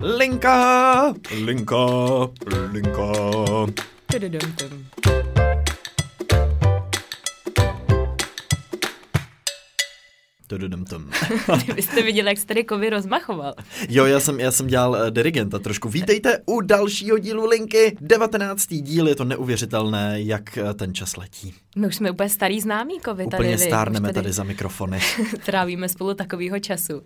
Linka, linka, linka. Vy jste viděli, jak se tady kovy rozmachoval. Jo, já jsem, já jsem dělal uh, dirigenta trošku. Vítejte u dalšího dílu Linky. 19. díl, je to neuvěřitelné, jak uh, ten čas letí. My už jsme úplně starý známí kovy tady. Úplně stárneme Už tady za mikrofony. Trávíme spolu takovýho času.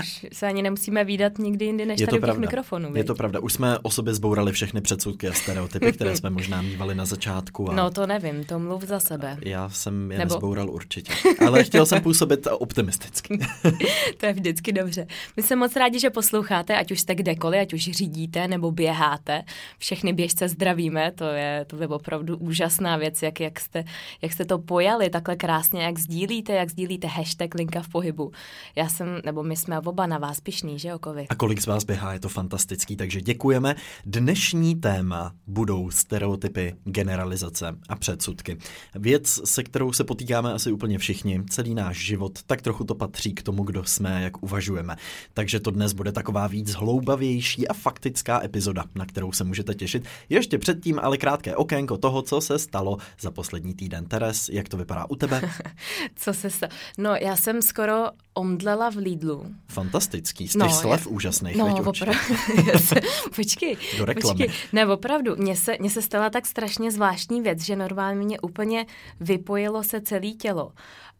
Už se ani nemusíme výdat nikdy jindy, než Je tady to u těch pravda. mikrofonů. Je viď? to pravda. Už jsme o sobě zbourali všechny předsudky a stereotypy, které jsme možná mývali na začátku. A No to nevím, to mluv za sebe. Já jsem je Nebo- nezboural určitě. Ale chtěl jsem působit optimisticky. To je vždycky dobře. My jsme moc rádi, že posloucháte, ať už jste kdekoliv, ať už řídíte nebo běháte. Všechny běžce zdravíme, to je, to je opravdu úžasná věc, jak, jak, jste, jak jste to pojali takhle krásně, jak sdílíte, jak sdílíte hashtag Linka v pohybu. Já jsem, nebo my jsme oba na vás pišní, že jo, Kovi? A kolik z vás běhá, je to fantastický, takže děkujeme. Dnešní téma budou stereotypy, generalizace a předsudky. Věc, se kterou se potýkáme asi úplně všichni, celý náš život, tak trochu to patří k tomu, kdo jsme, jak uvažujeme. Takže to dnes bude taková víc hloubavější a faktická epizoda, na kterou se můžete těšit. Ještě předtím ale krátké okénko toho, co se stalo za poslední týden. Teres, jak to vypadá u tebe? Co se stalo? No, já jsem skoro omdlela v Lidlu. Fantastický, z těch No, slev já- úžasných, No, opravdu. Počkej. Do reklamy. Počkej. Ne, opravdu. Mně se, mně se stala tak strašně zvláštní věc, že normálně mě úplně vypojilo se celé tělo.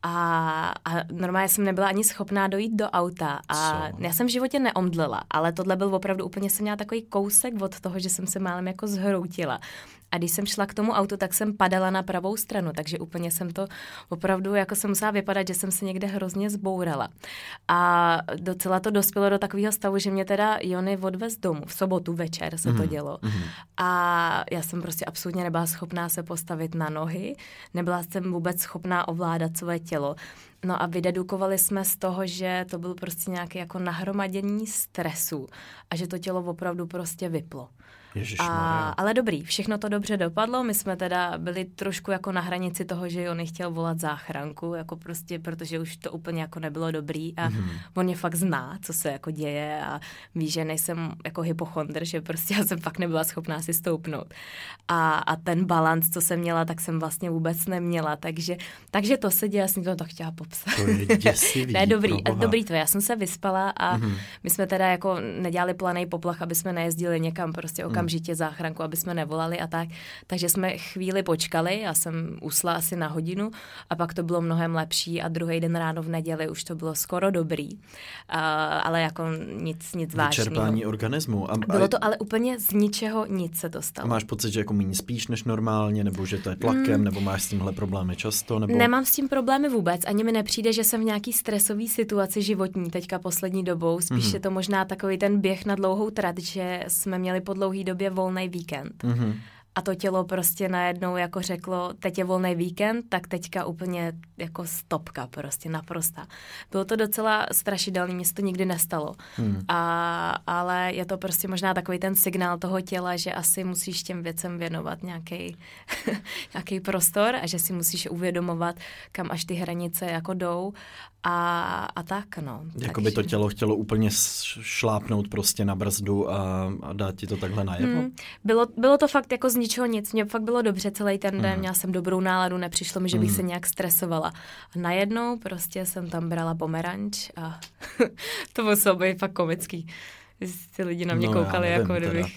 A, a normálně jsem nebyla ani schopná dojít do auta. A Co? já jsem v životě neomdlela, ale tohle byl opravdu úplně, jsem měla takový kousek od toho, že jsem se málem jako zhroutila. A když jsem šla k tomu autu, tak jsem padala na pravou stranu, takže úplně jsem to opravdu, jako jsem musela vypadat, že jsem se někde hrozně zbourala. A docela to dospělo do takového stavu, že mě teda Jony odvez domů. V sobotu večer se to dělo. A já jsem prostě absolutně nebyla schopná se postavit na nohy, nebyla jsem vůbec schopná ovládat své tělo. No a vydedukovali jsme z toho, že to byl prostě nějaké jako nahromadění stresu a že to tělo opravdu prostě vyplo. A, ale dobrý, všechno to dobře dopadlo. My jsme teda byli trošku jako na hranici toho, že on chtěl volat záchranku, jako prostě, protože už to úplně jako nebylo dobrý a mm-hmm. on mě fakt zná, co se jako děje a ví, že nejsem jako hypochondr, že prostě já jsem fakt nebyla schopná si stoupnout. A, a ten balans, co jsem měla, tak jsem vlastně vůbec neměla, takže, takže to se děje, já jsem to tak chtěla popsat. To je děsivý, Ne, dobrý, dobrý to, já jsem se vyspala a Mhm. mm-hmm. my jsme teda jako nedělali planej poplach, aby jsme nejezdili někam prostě Mhm. Okamžitě záchranku, aby jsme nevolali a tak. Takže jsme chvíli počkali, já jsem usla asi na hodinu a pak to bylo mnohem lepší a druhý den ráno v neděli už to bylo skoro dobrý, a, ale jako nic, nic vážného. Vyčerpání organismu. A, Bylo a, to ale úplně z ničeho nic se to a stalo. máš pocit, že jako méně spíš než normálně, nebo že to je tlakem, mm. nebo máš s tímhle problémy často? Nebo... Nemám s tím problémy vůbec, ani mi nepřijde, že jsem v nějaký stresové situaci životní teďka poslední dobou. Spíš mm-hmm. je to možná takový ten běh na dlouhou trať, že jsme měli po dlouhé době volný víkend. Mhm. A to tělo prostě najednou jako řeklo, teď je volný víkend, tak teďka úplně jako stopka prostě naprosta. Bylo to docela strašidelný, mně se to nikdy nestalo. Hmm. A, ale je to prostě možná takový ten signál toho těla, že asi musíš těm věcem věnovat nějaký nějaký prostor a že si musíš uvědomovat, kam až ty hranice jako jdou a, a tak, no. Jako by to tělo chtělo úplně šlápnout prostě na brzdu a, a dát ti to takhle najevo? Hmm. Bylo, bylo to fakt jako z ničeho nic. Mně fakt bylo dobře celý ten den, Mhm. měla jsem dobrou náladu, nepřišlo mi, že bych Mhm. se nějak stresovala. A najednou prostě jsem tam brala pomeranč a to muselo být fakt komický. Ty lidi na mě No, koukali, nevím jako teda.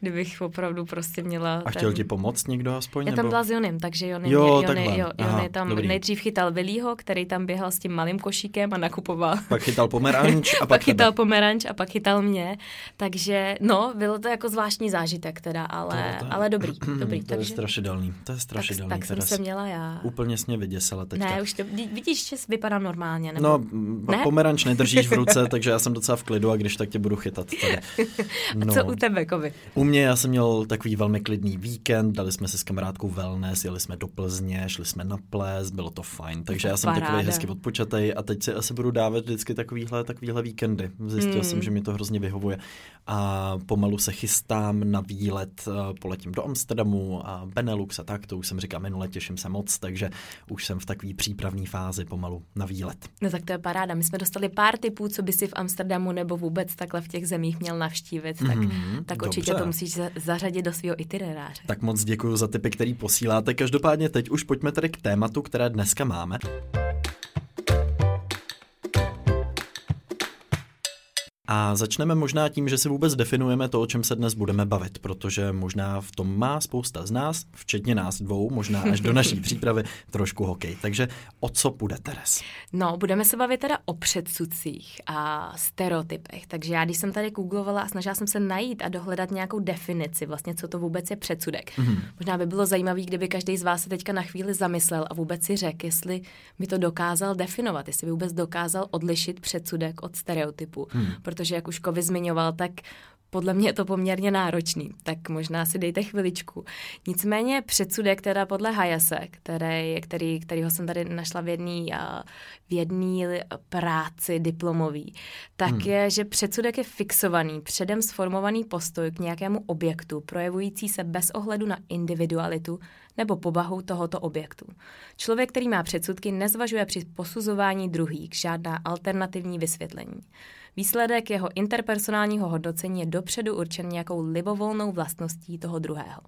Kdybych, opravdu prostě měla... A chtěl ti pomoct někdo aspoň? Já nebo? tam byla s Jonym, takže Jony, Jo, Jony, takhle. jo, Aha, Jony tam dobrý. nejdřív chytal Vilího, který tam běhal s tím malým košíkem a nakupoval. Pak chytal pomeranč a pak, pak chytal pomeranč a pak chytal mě. Takže no, bylo to jako zvláštní zážitek teda, ale, To- to- ale dobrý, dobrý. to je takže, strašidelný. To je tak, strašidelný. tak jsem teda se měla já. Úplně jsi mě vyděsila teďka. Ne, už to, vidíš, že vypadám normálně, nebo? No, Ne? pomeranč nedržíš v ruce, takže já jsem docela v klidu a když tak tě budu chytat tady. A co u tebe, Kovi? U mě já jsem měl takový velmi klidný víkend, dali jsme si s kamarádkou wellness, jeli jsme do Plzně, šli jsme na ples, bylo to fajn. Takže To já jsem paráda. takový hezky odpočatej a teď si asi budu dávat vždycky takovýhle, takovýhle víkendy. Zjistil Hmm. jsem, že mi to hrozně vyhovuje a pomalu se chystám na výlet, eh, poletím do Amsterdamu a Benelux a tak, to už jsem říkal minule, těším se moc, takže už jsem v takové přípravné fázi pomalu na výlet. No tak to je paráda. My jsme dostali pár tipů, co by si v Amsterdamu nebo vůbec takhle v těch zemích měl navštívit, tak, Mhm, tak určitě dobře. to musíš za- zařadit do svého itineráře. Tak moc děkuji za tipy, který posíláte. Každopádně teď už pojďme tedy k tématu, které dneska máme. A začneme možná tím, že si vůbec definujeme to, o čem se dnes budeme bavit, protože možná v tom má spousta z nás, včetně nás dvou, možná až do naší přípravy, trošku hokej. Takže o co půjde, Teres? No, budeme se bavit teda o předsudcích a stereotypech. Takže já, když jsem tady googlovala a snažila jsem se najít a dohledat nějakou definici, vlastně, co to vůbec je předsudek. Mhm. Mm-hmm. Možná by bylo zajímavé, kdyby každý z vás se teďka na chvíli zamyslel a vůbec si řekl, jestli by to dokázal definovat, jestli by vůbec dokázal odlišit předsudek od stereotypu. Mm. Protože, jak už Kovy zmiňoval, tak podle mě je to poměrně náročný, tak možná si dejte chviličku. Nicméně předsudek teda podle Hayase, který, který, kterýho jsem tady našla v jedné v jedný práci diplomový, tak hmm. je, že předsudek je fixovaný, předem sformovaný postoj k nějakému objektu, projevující se bez ohledu na individualitu nebo povahu tohoto objektu. Člověk, který má předsudky, nezvažuje při posuzování druhých žádná alternativní vysvětlení. Výsledek jeho interpersonálního hodnocení je dopředu určen nějakou libovolnou vlastností toho druhého.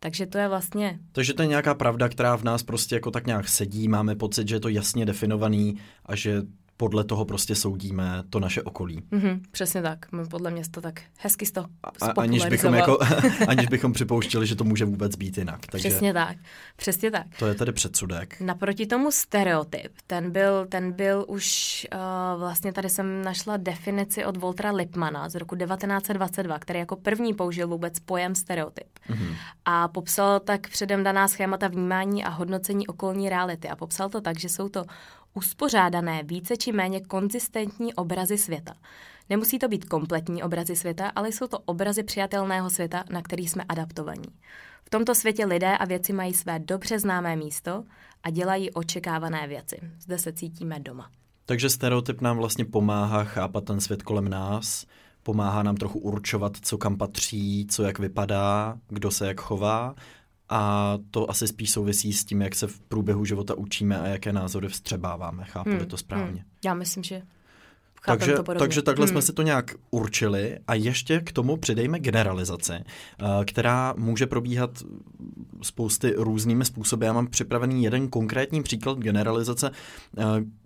Takže to je vlastně... Takže to je nějaká pravda, která v nás prostě jako tak nějak sedí, máme pocit, že je to jasně definovaný a že podle toho prostě soudíme to naše okolí. Mm-hmm, přesně tak. Podle mě to tak hezky to a, aniž bychom, jako, aniž bychom připouštěli, že to může vůbec být jinak. Takže přesně tak. Přesně tak. To je tedy předsudek. Naproti tomu stereotyp, ten byl, ten byl už, uh, vlastně tady jsem našla definici od Voltra Lipmana z roku 1922, který jako první použil vůbec pojem stereotyp. Mm-hmm. A popsal tak předem daná schémata vnímání a hodnocení okolní reality. A popsal to tak, že jsou to uspořádané více či méně konzistentní obrazy světa. Nemusí to být kompletní obrazy světa, ale jsou to obrazy přijatelného světa, na který jsme adaptovaní. V tomto světě lidé a věci mají své dobře známé místo a dělají očekávané věci. Zde se cítíme doma. Takže stereotyp nám vlastně pomáhá chápat ten svět kolem nás, pomáhá nám trochu určovat, co kam patří, co jak vypadá, kdo se jak chová a to asi spíš souvisí s tím, jak se v průběhu života učíme a jaké názory vstřebáváme. Chápu hmm, to správně? Hmm. Já myslím, že takže, to takže takhle hmm. jsme si to nějak určili a ještě k tomu přidejme generalizaci, která může probíhat spousty různými způsoby. Já mám připravený jeden konkrétní příklad generalizace,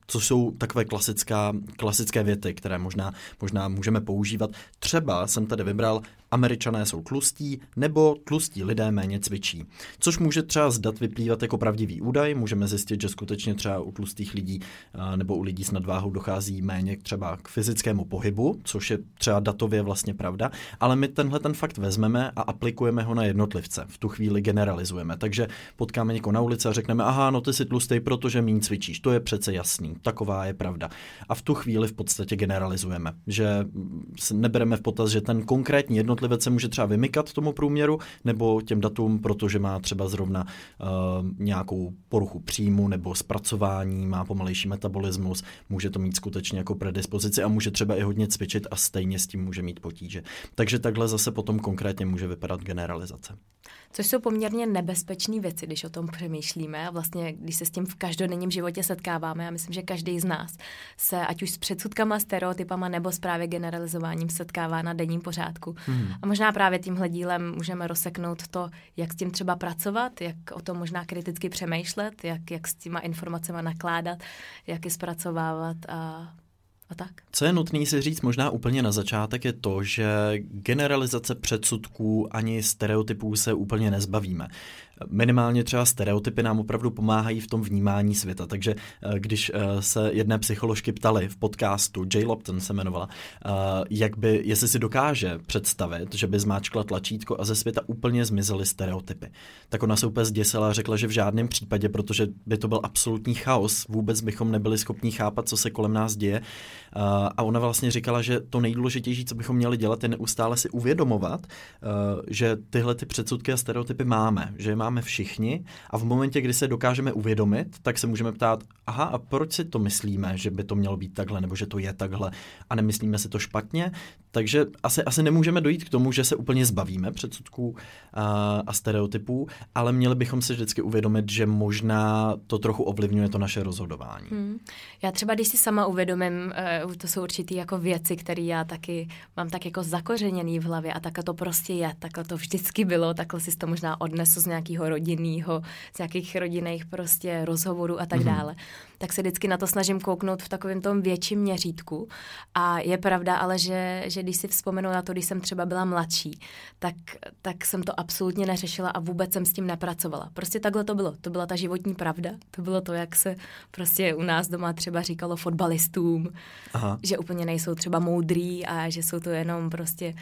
co jsou takové klasická, klasické věty, které možná, možná můžeme používat. Třeba jsem tady vybral Američané jsou tlustí nebo tlustí lidé méně cvičí. Což může třeba z dat vyplývat jako pravdivý údaj. Můžeme zjistit, že skutečně třeba u tlustých lidí nebo u lidí s nadváhou dochází méně třeba k fyzickému pohybu, což je třeba datově vlastně pravda, ale my tenhle ten fakt vezmeme a aplikujeme ho na jednotlivce. V tu chvíli generalizujeme. Takže potkáme někoho na ulici a řekneme, aha, no ty si tlustej, protože méně cvičíš. To je přece jasný. Taková je pravda. A v tu chvíli v podstatě generalizujeme, že nebereme v potaz, že ten konkrétní jednotlivec se může třeba vymykat tomu průměru nebo těm datům, protože má třeba zrovna uh, nějakou poruchu příjmu nebo zpracování, má pomalejší metabolismus, může to mít skutečně jako predispozici a může třeba i hodně cvičit a stejně s tím může mít potíže. Takže takhle zase potom konkrétně může vypadat generalizace. Což jsou poměrně nebezpečné věci, když o tom přemýšlíme a vlastně, když se s tím v každodenním životě setkáváme. Já myslím, že každý z nás se ať už s předsudkama, stereotypama nebo s právě generalizováním setkává na denním pořádku. Hmm. A možná právě tímhle dílem můžeme rozseknout to, jak s tím třeba pracovat, jak o tom možná kriticky přemýšlet, jak, jak s těma informacemi nakládat, jak je zpracovávat a a tak. Co je nutné si říct možná úplně na začátek je to, že generalizace předsudků ani stereotypů se úplně nezbavíme. Minimálně třeba stereotypy nám opravdu pomáhají v tom vnímání světa. Takže když se jedné psycholožky ptali v podcastu, J. Lopton se jmenovala, jak by, jestli si dokáže představit, že by zmáčkla tlačítko a ze světa úplně zmizely stereotypy. Tak ona se úplně zděsila a řekla, že v žádném případě, protože by to byl absolutní chaos, vůbec bychom nebyli schopni chápat, co se kolem nás děje. A ona vlastně říkala, že to nejdůležitější, co bychom měli dělat, je neustále si uvědomovat, že tyhle ty předsudky a stereotypy máme, že je máme všichni a v momentě, kdy se dokážeme uvědomit, tak se můžeme ptát, aha, a proč si to myslíme, že by to mělo být takhle, nebo že to je takhle a nemyslíme si to špatně, takže asi, asi nemůžeme dojít k tomu, že se úplně zbavíme předsudků a, a stereotypů, ale měli bychom si vždycky uvědomit, že možná to trochu ovlivňuje to naše rozhodování. Hmm. Já třeba, když si sama uvědomím, uh, to jsou určitý jako věci, které já taky mám tak jako zakořeněný v hlavě a takhle to prostě je, takhle to vždycky bylo, takhle si to možná odnesu z nějakého rodinného, z nějakých rodinných prostě rozhovorů a tak hmm. dále tak se vždycky na to snažím kouknout v takovém tom větším měřítku. A je pravda ale, že, že když si vzpomenu na to, když jsem třeba byla mladší, tak, tak jsem to absolutně neřešila a vůbec jsem s tím nepracovala. Prostě takhle to bylo. To byla ta životní pravda. To bylo to, jak se prostě u nás doma třeba říkalo fotbalistům, Aha. že úplně nejsou třeba moudrý a že jsou to jenom prostě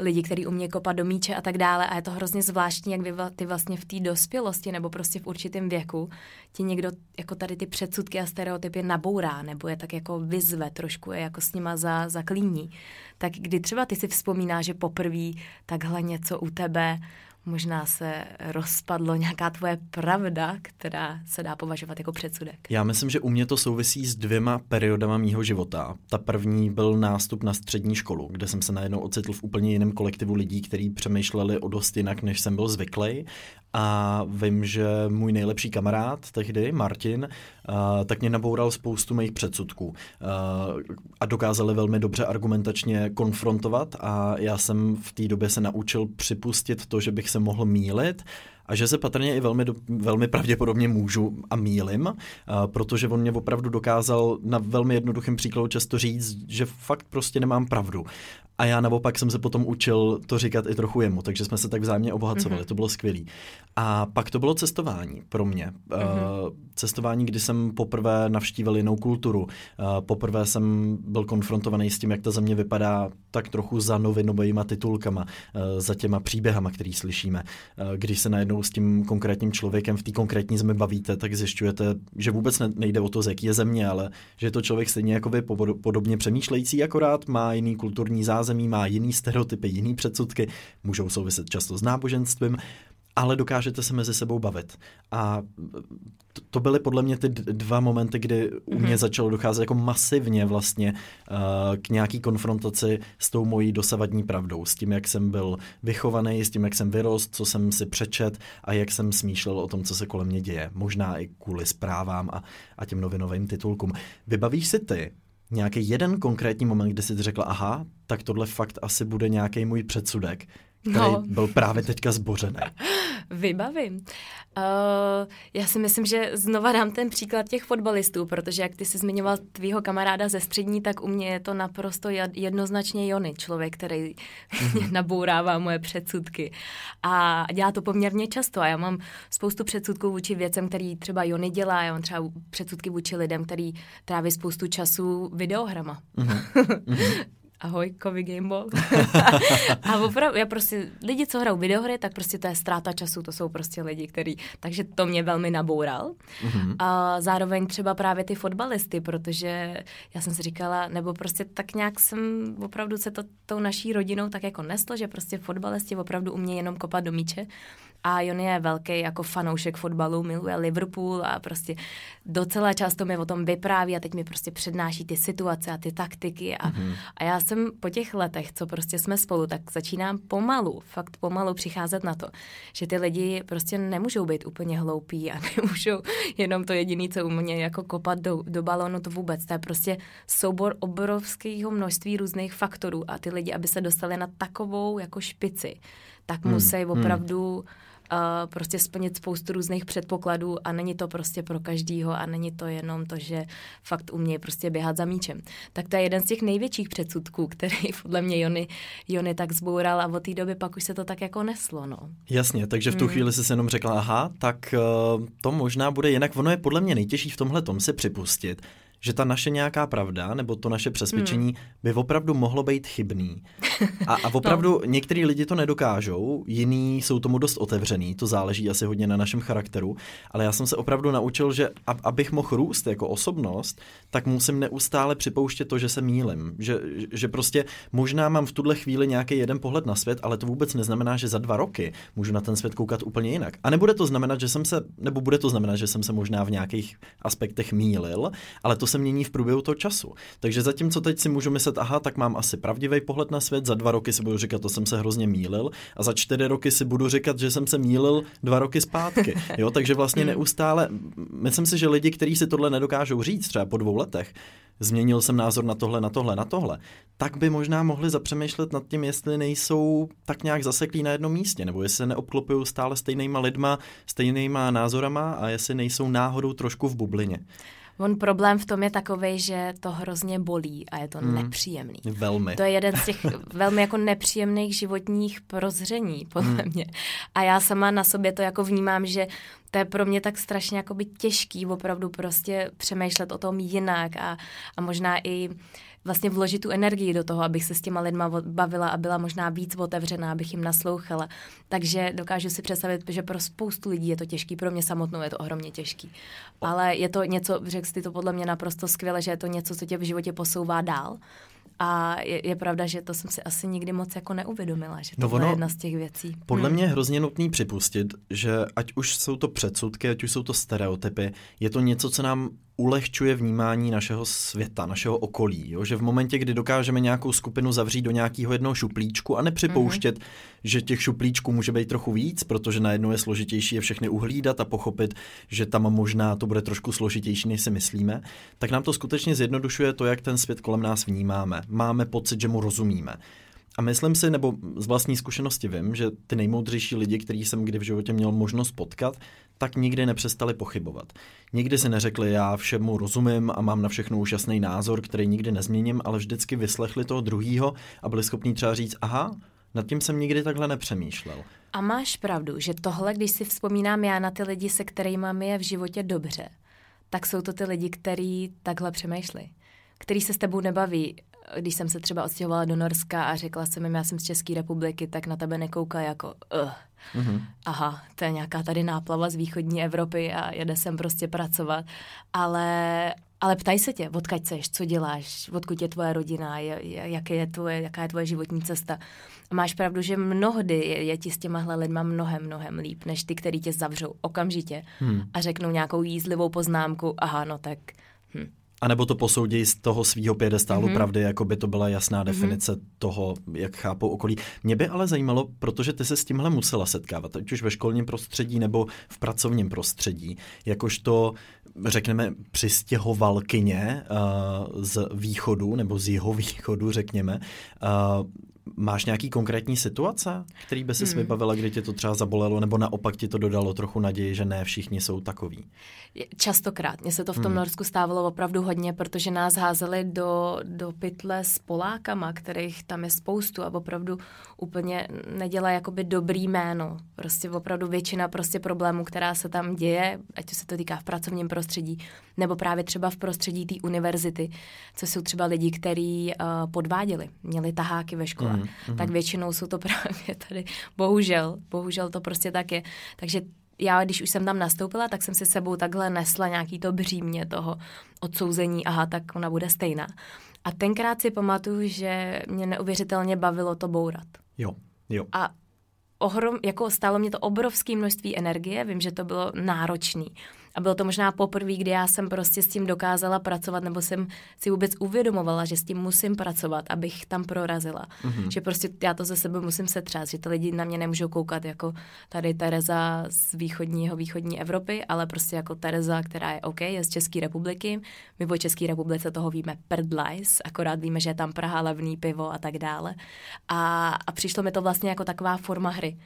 lidi, kteří umějí kopat do míče a tak dále. A je to hrozně zvláštní, jak vy, ty vlastně v té dospělosti nebo prostě v určitém věku ti někdo jako tady ty předsudky a stereotypy nabourá nebo je tak jako vyzve trošku, je jako s nima za, zaklíní. Tak kdy třeba ty si vzpomínáš, že poprvé takhle něco u tebe možná se rozpadlo nějaká tvoje pravda, která se dá považovat jako předsudek? Já myslím, že u mě to souvisí s dvěma periodama mýho života. Ta první byl nástup na střední školu, kde jsem se najednou ocitl v úplně jiném kolektivu lidí, kteří přemýšleli o dost jinak, než jsem byl zvyklý. A vím, že můj nejlepší kamarád tehdy, Martin, uh, tak mě naboural spoustu mých předsudků uh, a dokázali velmi dobře argumentačně konfrontovat a já jsem v té době se naučil připustit to, že bych se mohl mílit a že se patrně i velmi, velmi pravděpodobně můžu a mílim, uh, protože on mě opravdu dokázal na velmi jednoduchém příkladu často říct, že fakt prostě nemám pravdu. A já naopak jsem se potom učil to říkat i trochu jemu, takže jsme se tak vzájemně obohacovali, mm-hmm. to bylo skvělé. A pak to bylo cestování pro mě. Mm-hmm. Cestování, kdy jsem poprvé navštívil jinou kulturu. Uh, poprvé jsem byl konfrontovaný s tím, jak ta země vypadá tak trochu za novinovými titulkama, uh, za těma příběhama, který slyšíme. Když se najednou s tím konkrétním člověkem v té konkrétní zemi bavíte, tak zjišťujete, že vůbec nejde o to, z jaký je země, ale že je to člověk stejně jako vy, podobně přemýšlející, akorát má jiný kulturní zázemí, má jiný stereotypy, jiný předsudky, můžou souviset často s náboženstvím ale dokážete se mezi sebou bavit. A to byly podle mě ty dva momenty, kdy u mě mm-hmm. začalo docházet jako masivně vlastně uh, k nějaký konfrontaci s tou mojí dosavadní pravdou, s tím, jak jsem byl vychovaný, s tím, jak jsem vyrost, co jsem si přečet a jak jsem smýšlel o tom, co se kolem mě děje. Možná i kvůli zprávám a, a těm novinovým titulkům. Vybavíš si ty nějaký jeden konkrétní moment, kdy jsi řekla, aha, tak tohle fakt asi bude nějaký můj předsudek, který no. byl právě teďka zbořený. Vybavím. Uh, já si myslím, že znova dám ten příklad těch fotbalistů, protože jak ty jsi zmiňoval tvýho kamaráda ze střední, tak u mě je to naprosto jednoznačně Jony, člověk, který mm-hmm. nabourává moje předsudky. A dělá to poměrně často a já mám spoustu předsudků vůči věcem, který třeba Jony dělá, já mám třeba předsudky vůči lidem, který tráví spoustu času videohrama. Mm-hmm. ahoj, Kovy Gameball. a opravdu, já prostě, lidi, co hrajou videohry, tak prostě to je ztráta času, to jsou prostě lidi, který, takže to mě velmi naboural. Mm-hmm. A zároveň třeba právě ty fotbalisty, protože já jsem si říkala, nebo prostě tak nějak jsem opravdu se to tou naší rodinou tak jako neslo, že prostě fotbalisti opravdu umějí jenom kopat do míče a on je velký jako fanoušek fotbalu, miluje Liverpool a prostě docela často mi o tom vypráví a teď mi prostě přednáší ty situace a ty taktiky a, mm-hmm. a já jsem po těch letech, co prostě jsme spolu, tak začínám pomalu, fakt pomalu přicházet na to, že ty lidi prostě nemůžou být úplně hloupí a nemůžou jenom to jediné, co umějí jako kopat do, do balonu, to vůbec. To je prostě soubor obrovského množství různých faktorů a ty lidi, aby se dostali na takovou jako špici, tak hmm. musí hmm. opravdu prostě splnit spoustu různých předpokladů a není to prostě pro každýho a není to jenom to, že fakt umějí prostě běhat za míčem. Tak to je jeden z těch největších předsudků, který podle mě Jony, Jony tak zboural a od té doby pak už se to tak jako neslo. No. Jasně, takže v tu hmm. chvíli jsi jenom řekla, aha, tak uh, to možná bude jinak. Ono je podle mě nejtěžší v tomhle tom si připustit, že ta naše nějaká pravda nebo to naše přesvědčení hmm. by opravdu mohlo být chybný. A, a opravdu no. některý lidi to nedokážou, jiní jsou tomu dost otevřený, to záleží asi hodně na našem charakteru, ale já jsem se opravdu naučil, že ab, abych mohl růst jako osobnost, tak musím neustále připouštět to, že se mýlim. Že, že prostě možná mám v tuhle chvíli nějaký jeden pohled na svět, ale to vůbec neznamená, že za dva roky můžu na ten svět koukat úplně jinak. A nebude to znamenat, že jsem se, nebo bude to znamenat, že jsem se možná v nějakých aspektech mýlil, ale to se mění v průběhu toho času. Takže zatímco teď si můžu myslet, aha, tak mám asi pravdivý pohled na svět, za dva roky si budu říkat, to jsem se hrozně mýlil, a za čtyři roky si budu říkat, že jsem se mýlil dva roky zpátky. Jo, takže vlastně hmm. neustále, myslím si, že lidi, kteří si tohle nedokážou říct, třeba po dvou letech, změnil jsem názor na tohle, na tohle, na tohle, tak by možná mohli zapřemýšlet nad tím, jestli nejsou tak nějak zaseklí na jednom místě, nebo jestli se neobklopují stále stejnýma lidma, stejnýma názorama a jestli nejsou náhodou trošku v bublině. On problém v tom je takový, že to hrozně bolí a je to hmm. nepříjemný. Velmi. To je jeden z těch velmi jako nepříjemných životních prozření, podle hmm. mě. A já sama na sobě to jako vnímám, že to je pro mě tak strašně jakoby těžký opravdu prostě přemýšlet o tom jinak a, a možná i vlastně vložit tu energii do toho, abych se s těma lidma bavila a byla možná víc otevřená, abych jim naslouchala. Takže dokážu si představit, že pro spoustu lidí je to těžký, pro mě samotnou je to ohromně těžký. Ale je to něco, řekl jsi to podle mě naprosto skvěle, že je to něco, co tě v životě posouvá dál. A je, je pravda, že to jsem si asi nikdy moc jako neuvědomila, že to no ono, je jedna z těch věcí. Podle hmm. mě je hrozně nutný připustit, že ať už jsou to předsudky, ať už jsou to stereotypy, je to něco, co nám ulehčuje vnímání našeho světa, našeho okolí. Jo? Že v momentě, kdy dokážeme nějakou skupinu zavřít do nějakého jednoho šuplíčku a nepřipouštět, mm-hmm. Že těch šuplíčků může být trochu víc, protože najednou je složitější je všechny uhlídat a pochopit, že tam možná to bude trošku složitější, než si myslíme, tak nám to skutečně zjednodušuje to, jak ten svět kolem nás vnímáme. Máme pocit, že mu rozumíme. A myslím si, nebo z vlastní zkušenosti vím, že ty nejmoudřejší lidi, který jsem kdy v životě měl možnost potkat, tak nikdy nepřestali pochybovat. Nikdy si neřekli, já všemu rozumím a mám na všechno už jasný názor, který nikdy nezměním, ale vždycky vyslechli toho druhýho a byli schopni třeba říct, aha, nad tím jsem nikdy takhle nepřemýšlel. A máš pravdu, že tohle, když si vzpomínám já na ty lidi, se kterými mi je v životě dobře, tak jsou to ty lidi, kteří takhle přemýšlí, který se s tebou nebaví, když jsem se třeba odstěhovala do Norska a řekla jsem jim, já jsem z České republiky, tak na tebe nekouká jako uh. Mm-hmm. Aha, to je nějaká tady náplava z východní Evropy a jede sem prostě pracovat. Ale, ale ptaj se tě, odkaď seš, co děláš, odkud je tvoje rodina, jak je tvoje, jaká je tvoje životní cesta. A máš pravdu, že mnohdy je, je ti s těmahle lidma mnohem, mnohem líp, než ty, který tě zavřou okamžitě hmm. a řeknou nějakou jízlivou poznámku, aha, no tak hm, a nebo to posoudí z toho svého pědestálu mm-hmm. pravdy, jako by to byla jasná mhm. definice mm-hmm. toho, jak chápou okolí. Mě by ale zajímalo, protože ty se s tímhle musela setkávat, ať už ve školním prostředí nebo v pracovním prostředí, jakožto řekneme, přistěhovalkyně uh, z východu nebo z jeho východu, řekněme. Uh, Máš nějaký konkrétní situace, který by si hmm. vybavila, kdy tě to třeba zabolelo, nebo naopak ti to dodalo trochu naději, že ne všichni jsou takový? Častokrát. Mně se to v tom hmm. Norsku stávalo opravdu hodně, protože nás házeli do, do pytle s Polákama, kterých tam je spoustu a opravdu úplně nedělají jakoby dobrý jméno. Prostě opravdu většina prostě problémů, která se tam děje, ať se to týká v pracovním prostředí, nebo právě třeba v prostředí té univerzity, co jsou třeba lidi, kteří uh, podváděli, měli taháky ve škole, mm, tak většinou jsou to právě tady, bohužel, bohužel to prostě tak je. Takže já, když už jsem tam nastoupila, tak jsem si sebou takhle nesla nějaký to břímě toho odsouzení, aha, tak ona bude stejná. A tenkrát si pamatuju, že mě neuvěřitelně bavilo to bourat. Jo, jo. A ohrom, jako stálo mě to obrovské množství energie, vím, že to bylo náročné. A bylo to možná poprvé, kdy já jsem prostě s tím dokázala pracovat, nebo jsem si vůbec uvědomovala, že s tím musím pracovat, abych tam prorazila. Mm-hmm. Že prostě já to ze sebe musím setřát, že ty lidi na mě nemůžou koukat jako tady Tereza z východního, východní Evropy, ale prostě jako Tereza, která je OK, je z České republiky. My o České republice toho víme prdlajs, akorát víme, že je tam Praha, levný pivo a tak dále. A, a přišlo mi to vlastně jako taková forma hry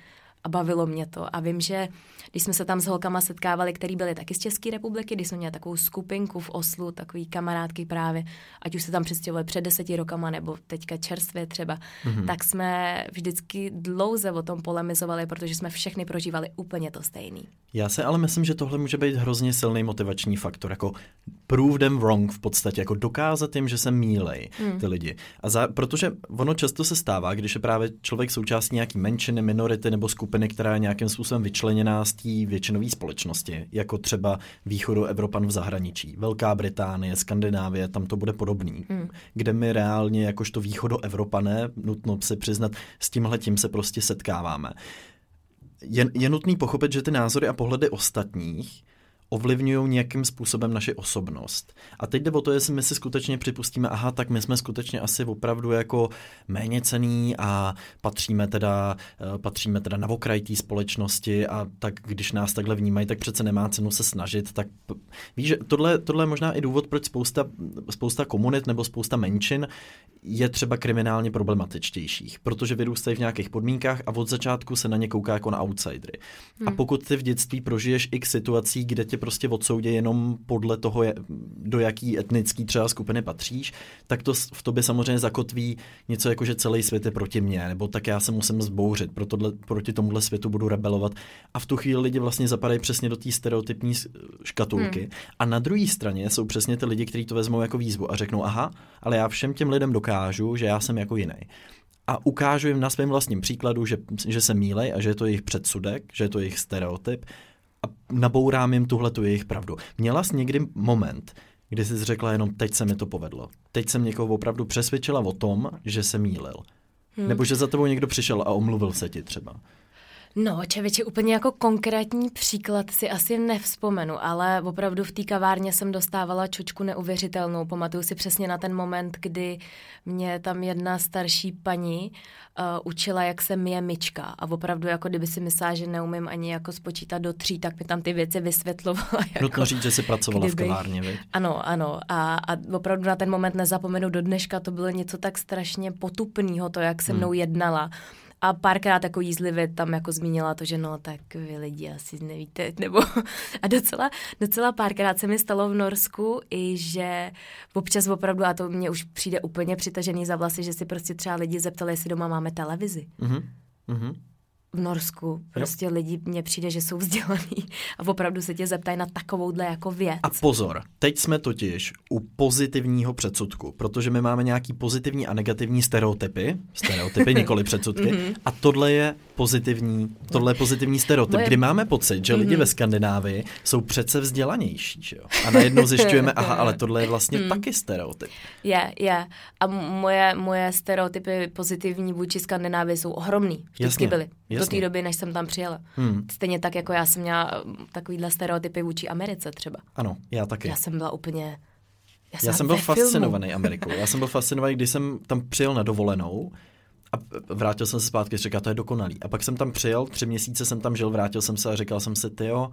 a bavilo mě to. A vím, že když jsme se tam s holkama setkávali, který byli taky z České republiky, když jsme měli takovou skupinku v Oslu, takový kamarádky právě, ať už se tam přestěhovali před deseti rokama nebo teďka čerstvě třeba, mm-hmm. tak jsme vždycky dlouze o tom polemizovali, protože jsme všechny prožívali úplně to stejný. Já se ale myslím, že tohle může být hrozně silný motivační faktor, jako prove them wrong v podstatě, jako dokázat jim, že se mílej hmm. ty lidi. A za, protože ono často se stává, když je právě člověk součástí nějaký menšiny, minority nebo skupiny, která je nějakým způsobem vyčleněná z té většinové společnosti, jako třeba východu Evropan v zahraničí, Velká Británie, Skandinávie, tam to bude podobný, hmm. kde my reálně jakožto východoevropané, nutno si přiznat, s tímhle tím se prostě setkáváme. Je, je nutný pochopit, že ty názory a pohledy ostatních ovlivňují nějakým způsobem naši osobnost. A teď jde o to, jestli my si skutečně připustíme, aha, tak my jsme skutečně asi opravdu jako méně cený a patříme teda, eh, patříme teda na okraj té společnosti a tak když nás takhle vnímají, tak přece nemá cenu se snažit. Tak víš, že tohle, tohle je možná i důvod, proč spousta, spousta komunit nebo spousta menšin je třeba kriminálně problematičtějších, protože vyrůstají v nějakých podmínkách a od začátku se na ně kouká jako na outsidery. Hmm. A pokud ty v dětství prožiješ x situací, kde tě prostě odsoudí jenom podle toho, do jaký etnický třeba skupiny patříš, tak to v tobě samozřejmě zakotví něco jako, že celý svět je proti mně, nebo tak já se musím zbouřit, proto, proti tomuhle světu budu rebelovat. A v tu chvíli lidi vlastně zapadají přesně do té stereotypní škatulky. Hmm. A na druhé straně jsou přesně ty lidi, kteří to vezmou jako výzvu a řeknou, aha, ale já všem těm lidem dokážu, že já jsem jako jiný a ukážu jim na svém vlastním příkladu, že, že se mílej a že je to jejich předsudek, že je to jejich stereotyp a nabourám jim tuhle tu jejich pravdu. Měla jsi někdy moment, kdy jsi řekla jenom teď se mi to povedlo. Teď jsem někoho opravdu přesvědčila o tom, že se mýlil. Hmm. Nebo že za tebou někdo přišel a omluvil se ti třeba. No, čevěče, úplně jako konkrétní příklad si asi nevzpomenu, ale opravdu v té kavárně jsem dostávala čočku neuvěřitelnou. Pamatuju si přesně na ten moment, kdy mě tam jedna starší paní uh, učila, jak se myje myčka. A opravdu, jako kdyby si myslela, že neumím ani jako spočítat do tří, tak mi tam ty věci vysvětlovala. Jako, Nutno říct, že jsi pracovala kdyby... v kavárně, viď? Ano, ano. A, a opravdu na ten moment nezapomenu do dneška, to bylo něco tak strašně potupného, to, jak se hmm. mnou hmm. jednala. A párkrát jako jízlivě tam jako zmínila to, že no tak vy lidi asi nevíte, nebo a docela, docela párkrát se mi stalo v Norsku i, že občas opravdu, a to mě už přijde úplně přitažený za vlasy, že si prostě třeba lidi zeptali, jestli doma máme televizi. Mm-hmm. Mm-hmm v Norsku. Prostě jo. lidi mně přijde, že jsou vzdělaný a opravdu se tě zeptají na takovouhle jako věc. A pozor, teď jsme totiž u pozitivního předsudku, protože my máme nějaký pozitivní a negativní stereotypy, stereotypy, nikoli předsudky, mm-hmm. a tohle je pozitivní, tohle je pozitivní stereotyp, Moje... kdy máme pocit, že lidi mm-hmm. ve Skandinávii jsou přece vzdělanější, že jo? A najednou zjišťujeme, aha, ale tohle je vlastně mm. taky stereotyp. Je, je. A moje, moje stereotypy pozitivní vůči Skandinávii jsou ohromný. Vždycky Jasně. byly. Jasně do té doby, než jsem tam přijela. Hmm. Stejně tak, jako já jsem měla um, takovýhle stereotypy vůči Americe třeba. Ano, já taky. Já jsem byla úplně... Já jsem, já jsem byl fascinovaný filmu. Amerikou. Já jsem byl fascinovaný, když jsem tam přijel na dovolenou a vrátil jsem se zpátky, říkal, to je dokonalý. A pak jsem tam přijel, tři měsíce jsem tam žil, vrátil jsem se a říkal jsem si, tyjo,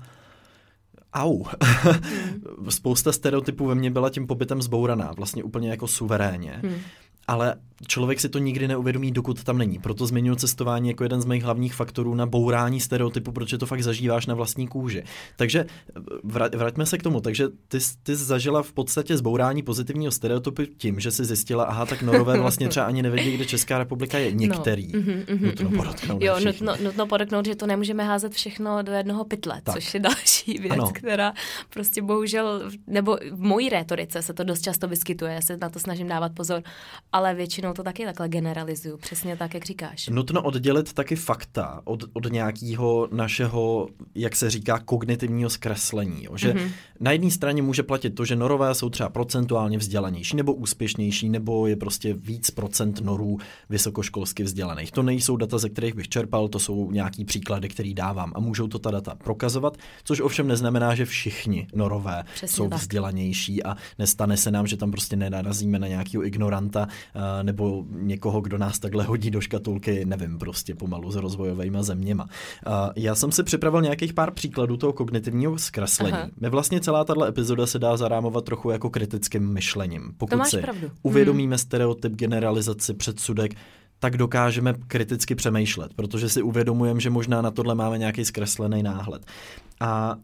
au. Hmm. Spousta stereotypů ve mně byla tím pobytem zbouraná, vlastně úplně jako suverénně. Hmm ale člověk si to nikdy neuvědomí, dokud tam není. Proto zmiňuji cestování jako jeden z mých hlavních faktorů na bourání stereotypu, protože to fakt zažíváš na vlastní kůži. Takže vrať, vraťme se k tomu. Takže ty, ty zažila v podstatě zbourání pozitivního stereotypu tím, že si zjistila, aha, tak Norové vlastně třeba ani nevědí, kde Česká republika je. Některý. No, mm-hmm, mm-hmm, nutno podotknout. Jo, nutno, nutno podotknout, že to nemůžeme házet všechno do jednoho pytle, tak. což je další věc, ano. která prostě bohužel, nebo v mojí rétorice se to dost často vyskytuje, já se na to snažím dávat pozor, ale většinou to taky takhle generalizuju, přesně tak, jak říkáš. Nutno oddělit taky fakta od, od nějakého našeho, jak se říká, kognitivního zkreslení. Jo? Že mm-hmm. na jedné straně může platit to, že norové jsou třeba procentuálně vzdělanější nebo úspěšnější, nebo je prostě víc procent norů vysokoškolsky vzdělaných. To nejsou data, ze kterých bych čerpal, to jsou nějaký příklady, který dávám a můžou to ta data prokazovat, což ovšem neznamená, že všichni norové Přesně jsou tak. vzdělanější a nestane se nám, že tam prostě nenarazíme na nějakého ignoranta, nebo někoho, kdo nás takhle hodí do škatulky, nevím, prostě pomalu s rozvojovými zeměma. Eh, já jsem si připravil nějakých pár příkladů toho kognitivního zkreslení. Aha. My vlastně celá tato epizoda se dá zarámovat trochu jako kritickým myšlením. Pokud si pravdu. uvědomíme hmm. stereotyp, generalizaci, předsudek, tak dokážeme kriticky přemýšlet, protože si uvědomujeme, že možná na tohle máme nějaký zkreslený náhled. A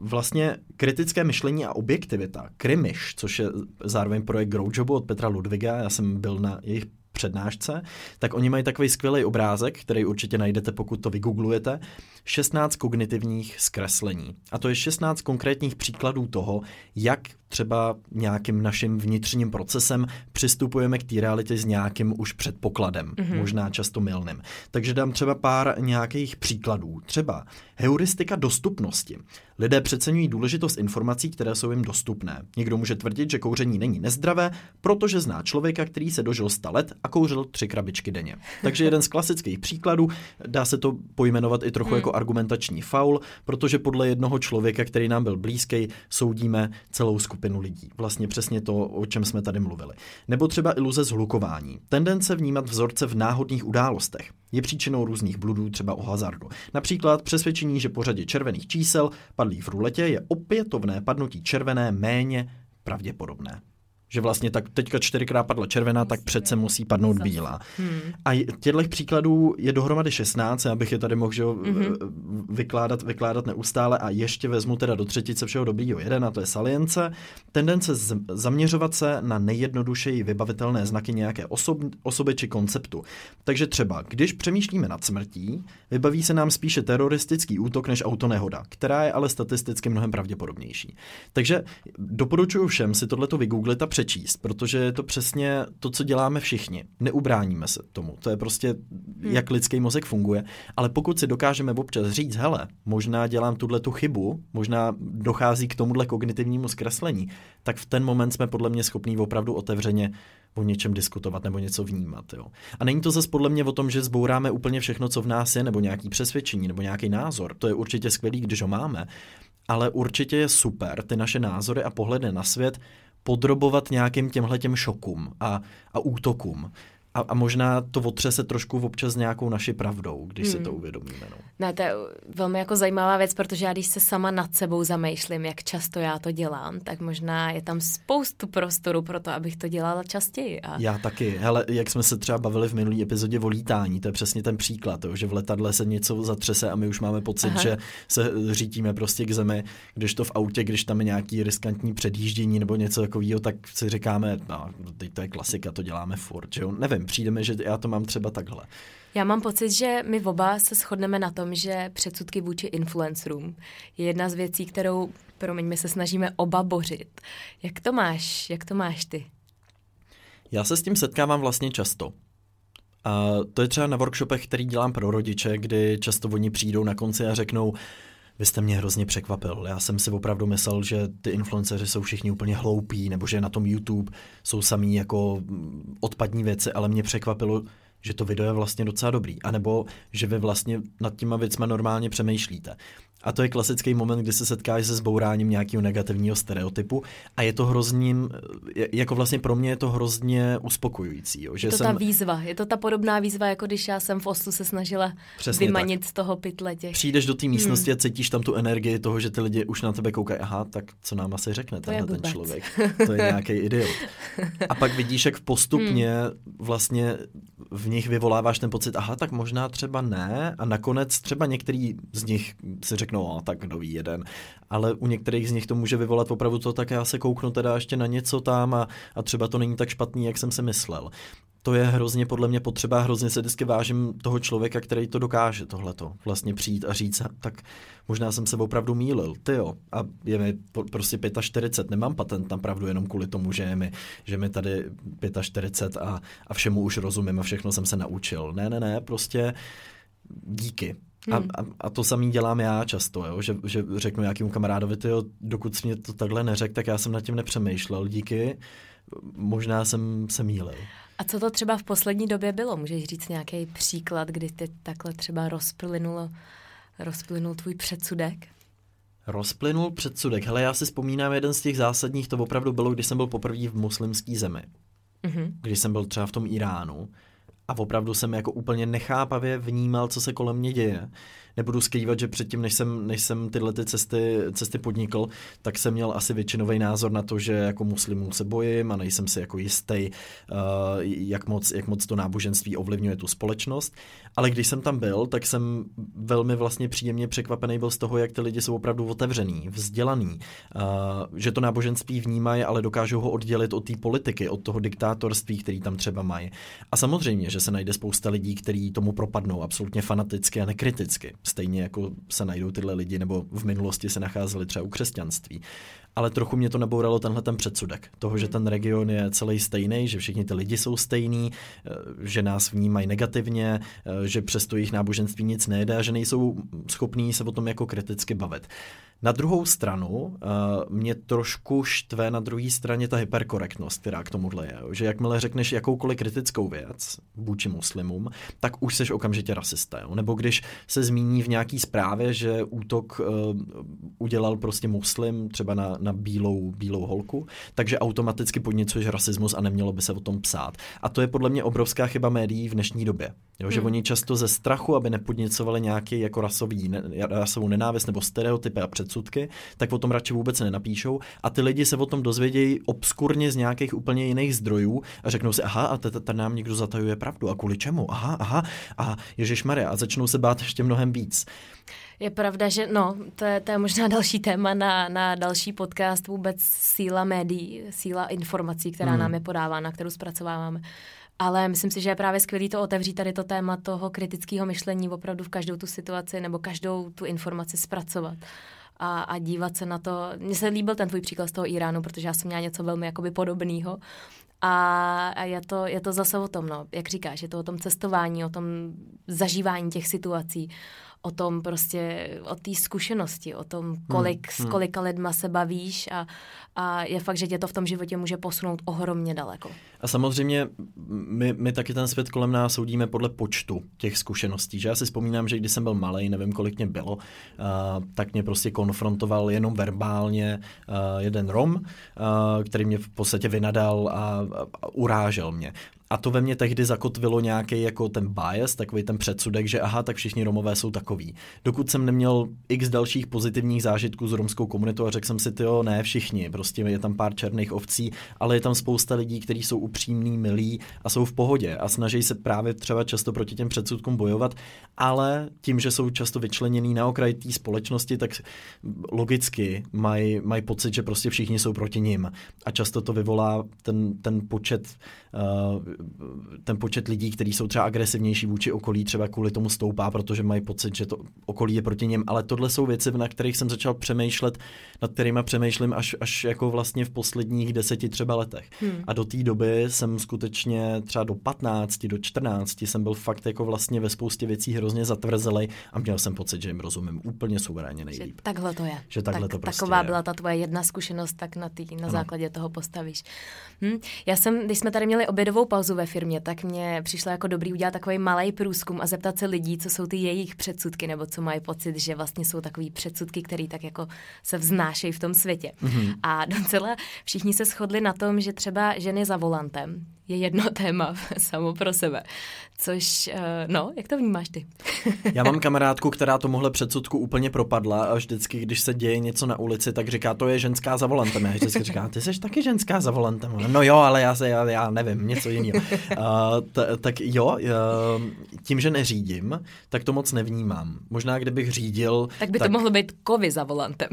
vlastně kritické myšlení a objektivita, Krimiš, což je zároveň projekt Growjobu od Petra Ludviga, já jsem byl na jejich přednášce, tak oni mají takový skvělý obrázek, který určitě najdete, pokud to vygooglujete, 16 kognitivních zkreslení. A to je 16 konkrétních příkladů toho, jak třeba nějakým naším vnitřním procesem přistupujeme k té realitě s nějakým už předpokladem, mm-hmm. možná často milným. Takže dám třeba pár nějakých příkladů. Třeba heuristika dostupnosti. Lidé přeceňují důležitost informací, které jsou jim dostupné. Někdo může tvrdit, že kouření není nezdravé, protože zná člověka, který se dožil 100 let a kouřil tři krabičky denně. Takže jeden z klasických příkladů, dá se to pojmenovat i trochu mm. jako argumentační faul, protože podle jednoho člověka, který nám byl blízký, soudíme celou skupinu lidí. Vlastně přesně to, o čem jsme tady mluvili. Nebo třeba iluze zhlukování. Tendence vnímat vzorce v náhodných událostech. Je příčinou různých bludů, třeba o hazardu. Například přesvědčení, že po řadě červených čísel padlých v ruletě je opětovné padnutí červené méně pravděpodobné že vlastně tak teďka čtyřikrát padla červená, tak přece musí padnout bílá. Hmm. A těchto příkladů je dohromady 16, já bych je tady mohl že, mm-hmm. vykládat, vykládat neustále a ještě vezmu teda do třetice všeho dobrýho jeden a to je salience. Tendence z, zaměřovat se na nejjednodušeji vybavitelné znaky nějaké osob, osoby či konceptu. Takže třeba, když přemýšlíme nad smrtí, vybaví se nám spíše teroristický útok než autonehoda, která je ale statisticky mnohem pravděpodobnější. Takže doporučuji všem si tohleto vygooglit a přečíst, protože je to přesně to, co děláme všichni. Neubráníme se tomu. To je prostě, hmm. jak lidský mozek funguje. Ale pokud si dokážeme občas říct, hele, možná dělám tuhle tu chybu, možná dochází k tomuhle kognitivnímu zkreslení, tak v ten moment jsme podle mě schopní opravdu otevřeně o něčem diskutovat nebo něco vnímat. Jo. A není to zase podle mě o tom, že zbouráme úplně všechno, co v nás je, nebo nějaký přesvědčení, nebo nějaký názor. To je určitě skvělý, když ho máme. Ale určitě je super ty naše názory a pohledy na svět podrobovat nějakým těmhle těm šokům a, a útokům a, a možná to otřese trošku občas nějakou naši pravdou, když hmm. si to uvědomíme. No. Ne, to je velmi jako zajímavá věc, protože já když se sama nad sebou zamýšlím, jak často já to dělám, tak možná je tam spoustu prostoru pro to, abych to dělala častěji. A... Já taky. Hele, jak jsme se třeba bavili v minulý epizodě o lítání, to je přesně ten příklad, jo, že v letadle se něco zatřese a my už máme pocit, Aha. že se řítíme prostě k zemi, když to v autě, když tam je nějaký riskantní předjíždění nebo něco takového, tak si říkáme, no, teď to je klasika, to děláme furt, že jo? Nevím, přijde mi, že já to mám třeba takhle. Já mám pocit, že my oba se shodneme na tom, že předsudky vůči influencerům je jedna z věcí, kterou, promiň, my se snažíme oba bořit. Jak to máš? Jak to máš ty? Já se s tím setkávám vlastně často. A to je třeba na workshopech, který dělám pro rodiče, kdy často oni přijdou na konci a řeknou, vy jste mě hrozně překvapil. Já jsem si opravdu myslel, že ty influenceři jsou všichni úplně hloupí, nebo že na tom YouTube jsou samý jako odpadní věci, ale mě překvapilo, že to video je vlastně docela dobrý, anebo že vy vlastně nad těma věcma normálně přemýšlíte. A to je klasický moment, kdy se setkáš se zbouráním nějakého negativního stereotypu a je to hrozním, jako vlastně pro mě je to hrozně uspokojující. Jo, že je to jsem... ta výzva, je to ta podobná výzva, jako když já jsem v Oslu se snažila Přesně vymanit tak. z toho pytle těch. Přijdeš do té místnosti hmm. a cítíš tam tu energii toho, že ty lidi už na tebe koukají, aha, tak co nám asi řekne tenhle ten člověk. To je nějaký idiot. A pak vidíš, jak postupně hmm. vlastně v nich vyvoláváš ten pocit, aha, tak možná třeba ne a nakonec třeba některý z nich si řeknou, a tak ví jeden, ale u některých z nich to může vyvolat opravdu to, tak já se kouknu teda ještě na něco tam a, a třeba to není tak špatný, jak jsem si myslel to je hrozně podle mě potřeba, hrozně se vždycky vážím toho člověka, který to dokáže tohleto vlastně přijít a říct, tak možná jsem se opravdu mýlil, ty jo, a je mi prostě 45, nemám patent na pravdu jenom kvůli tomu, že je mi, že mi tady 45 a, a všemu už rozumím a všechno jsem se naučil. Ne, ne, ne, prostě díky. A, hmm. a, a to samý dělám já často, jo? Že, že řeknu nějakému kamarádovi, tyjo, dokud jsi mě to takhle neřekl, tak já jsem nad tím nepřemýšlel, díky, možná jsem se mýlil. A co to třeba v poslední době bylo? Můžeš říct nějaký příklad, kdy ty takhle třeba rozplynulo, rozplynul tvůj předsudek? Rozplynul předsudek. Hele, já si vzpomínám jeden z těch zásadních, to opravdu bylo, když jsem byl poprvé v muslimské zemi. Mm-hmm. Když jsem byl třeba v tom Iránu a opravdu jsem jako úplně nechápavě vnímal, co se kolem mě děje. Nebudu skrývat, že předtím, než jsem, než jsem tyhle ty cesty, cesty podnikl, tak jsem měl asi většinový názor na to, že jako muslimů se bojím a nejsem si jako jistý, uh, jak, moc, jak moc to náboženství ovlivňuje tu společnost. Ale když jsem tam byl, tak jsem velmi vlastně příjemně překvapený byl z toho, jak ty lidi jsou opravdu otevřený, vzdělaný, uh, že to náboženství vnímají, ale dokážou ho oddělit od té politiky, od toho diktátorství, který tam třeba mají. A samozřejmě, že se najde spousta lidí, kteří tomu propadnou absolutně fanaticky a nekriticky. Stejně jako se najdou tyhle lidi, nebo v minulosti se nacházeli třeba u křesťanství ale trochu mě to nebouralo tenhle ten předsudek. Toho, že ten region je celý stejný, že všichni ty lidi jsou stejní, eh, že nás vnímají negativně, eh, že přesto jejich náboženství nic nejde a že nejsou schopní se o tom jako kriticky bavit. Na druhou stranu uh, mě trošku štve na druhé straně ta hyperkorektnost, která k tomuhle je. Že jakmile řekneš jakoukoliv kritickou věc vůči muslimům, tak už seš okamžitě rasista. Jo? Nebo když se zmíní v nějaký zprávě, že útok udělal prostě muslim třeba na, na bílou, bílou holku, takže automaticky podněcuješ rasismus a nemělo by se o tom psát. A to je podle mě obrovská chyba médií v dnešní době. Jo? Že hmm. oni často ze strachu, aby nepodněcovali nějaký jako rasový, ne, rasovou nenávist nebo stereotypy a předsudky, tak o tom radši vůbec nenapíšou a ty lidi se o tom dozvědějí obskurně z nějakých úplně jiných zdrojů a řeknou si, aha, a tady nám někdo zatajuje pravdu a kvůli čemu, aha, aha, a Ježíš Maria a začnou se bát ještě mnohem víc. Je pravda, že no, to je, to je možná další téma na, na další podcast, vůbec síla médií, síla informací, která hmm. nám je podávána, kterou zpracováváme. Ale myslím si, že je právě skvělý to otevřít tady to téma toho kritického myšlení opravdu v každou tu situaci nebo každou tu informaci zpracovat a, a dívat se na to. Mně se líbil ten tvůj příklad z toho Iránu, protože já jsem měla něco velmi jakoby podobného. A, a je, to, je to zase o tom, no, jak říkáš, je to o tom cestování, o tom zažívání těch situací, o tom prostě, o té zkušenosti, o tom, kolik, hmm, hmm. s kolika lidma se bavíš a, a je fakt, že tě to v tom životě může posunout ohromně daleko. A samozřejmě my, my taky ten svět kolem nás soudíme podle počtu těch zkušeností. Že já si vzpomínám, že když jsem byl malý, nevím, kolik mě bylo, uh, tak mě prostě konfrontoval jenom verbálně uh, jeden Rom, uh, který mě v podstatě vynadal a, a urážel mě. A to ve mně tehdy zakotvilo nějaký jako ten bias, takový ten předsudek, že aha, tak všichni Romové jsou takový. Dokud jsem neměl x dalších pozitivních zážitků s romskou komunitou a řekl jsem si, jo, ne všichni, prostě je tam pár černých ovcí, ale je tam spousta lidí, kteří jsou upřímní, milí a jsou v pohodě a snaží se právě třeba často proti těm předsudkům bojovat, ale tím, že jsou často vyčleněný na okraj té společnosti, tak logicky mají maj pocit, že prostě všichni jsou proti ním. A často to vyvolá ten, ten počet uh, ten počet lidí, kteří jsou třeba agresivnější vůči okolí, třeba kvůli tomu stoupá, protože mají pocit, že to okolí je proti něm. Ale tohle jsou věci, na kterých jsem začal přemýšlet, nad kterými přemýšlím až, až jako vlastně v posledních deseti třeba letech. Hmm. A do té doby jsem skutečně třeba do 15, do 14 jsem byl fakt jako vlastně ve spoustě věcí hrozně zatvrzelej a měl jsem pocit, že jim rozumím úplně suverénně nejlíp. Že takhle to je. Že takhle tak, to prostě Taková je. byla ta tvoje jedna zkušenost, tak na, tý, na ano. základě toho postavíš. Hm? Já jsem, když jsme tady měli obědovou pauzu ve firmě, tak mě přišlo jako dobrý udělat takový malý průzkum a zeptat se lidí, co jsou ty jejich předsudky, nebo co mají pocit, že vlastně jsou takový předsudky, které tak jako se vznášejí v tom světě. Mm-hmm. A docela všichni se shodli na tom, že třeba ženy za volantem, je jedno téma samo pro sebe. Což, eh, no, jak to vnímáš ty? Já mám kamarádku, která tomuhle předsudku úplně propadla a vždycky, když se děje něco na ulici, tak říká, to je ženská za volantem. Já vždycky říká, ty jsi taky ženská za volantem. No jo, ale já, se, já, já nevím, něco jiného. Uh, t- tak jo, uh, tím, že neřídím, tak to moc nevnímám. Možná, kdybych řídil... Tak by tak... to mohlo být kovy za volantem.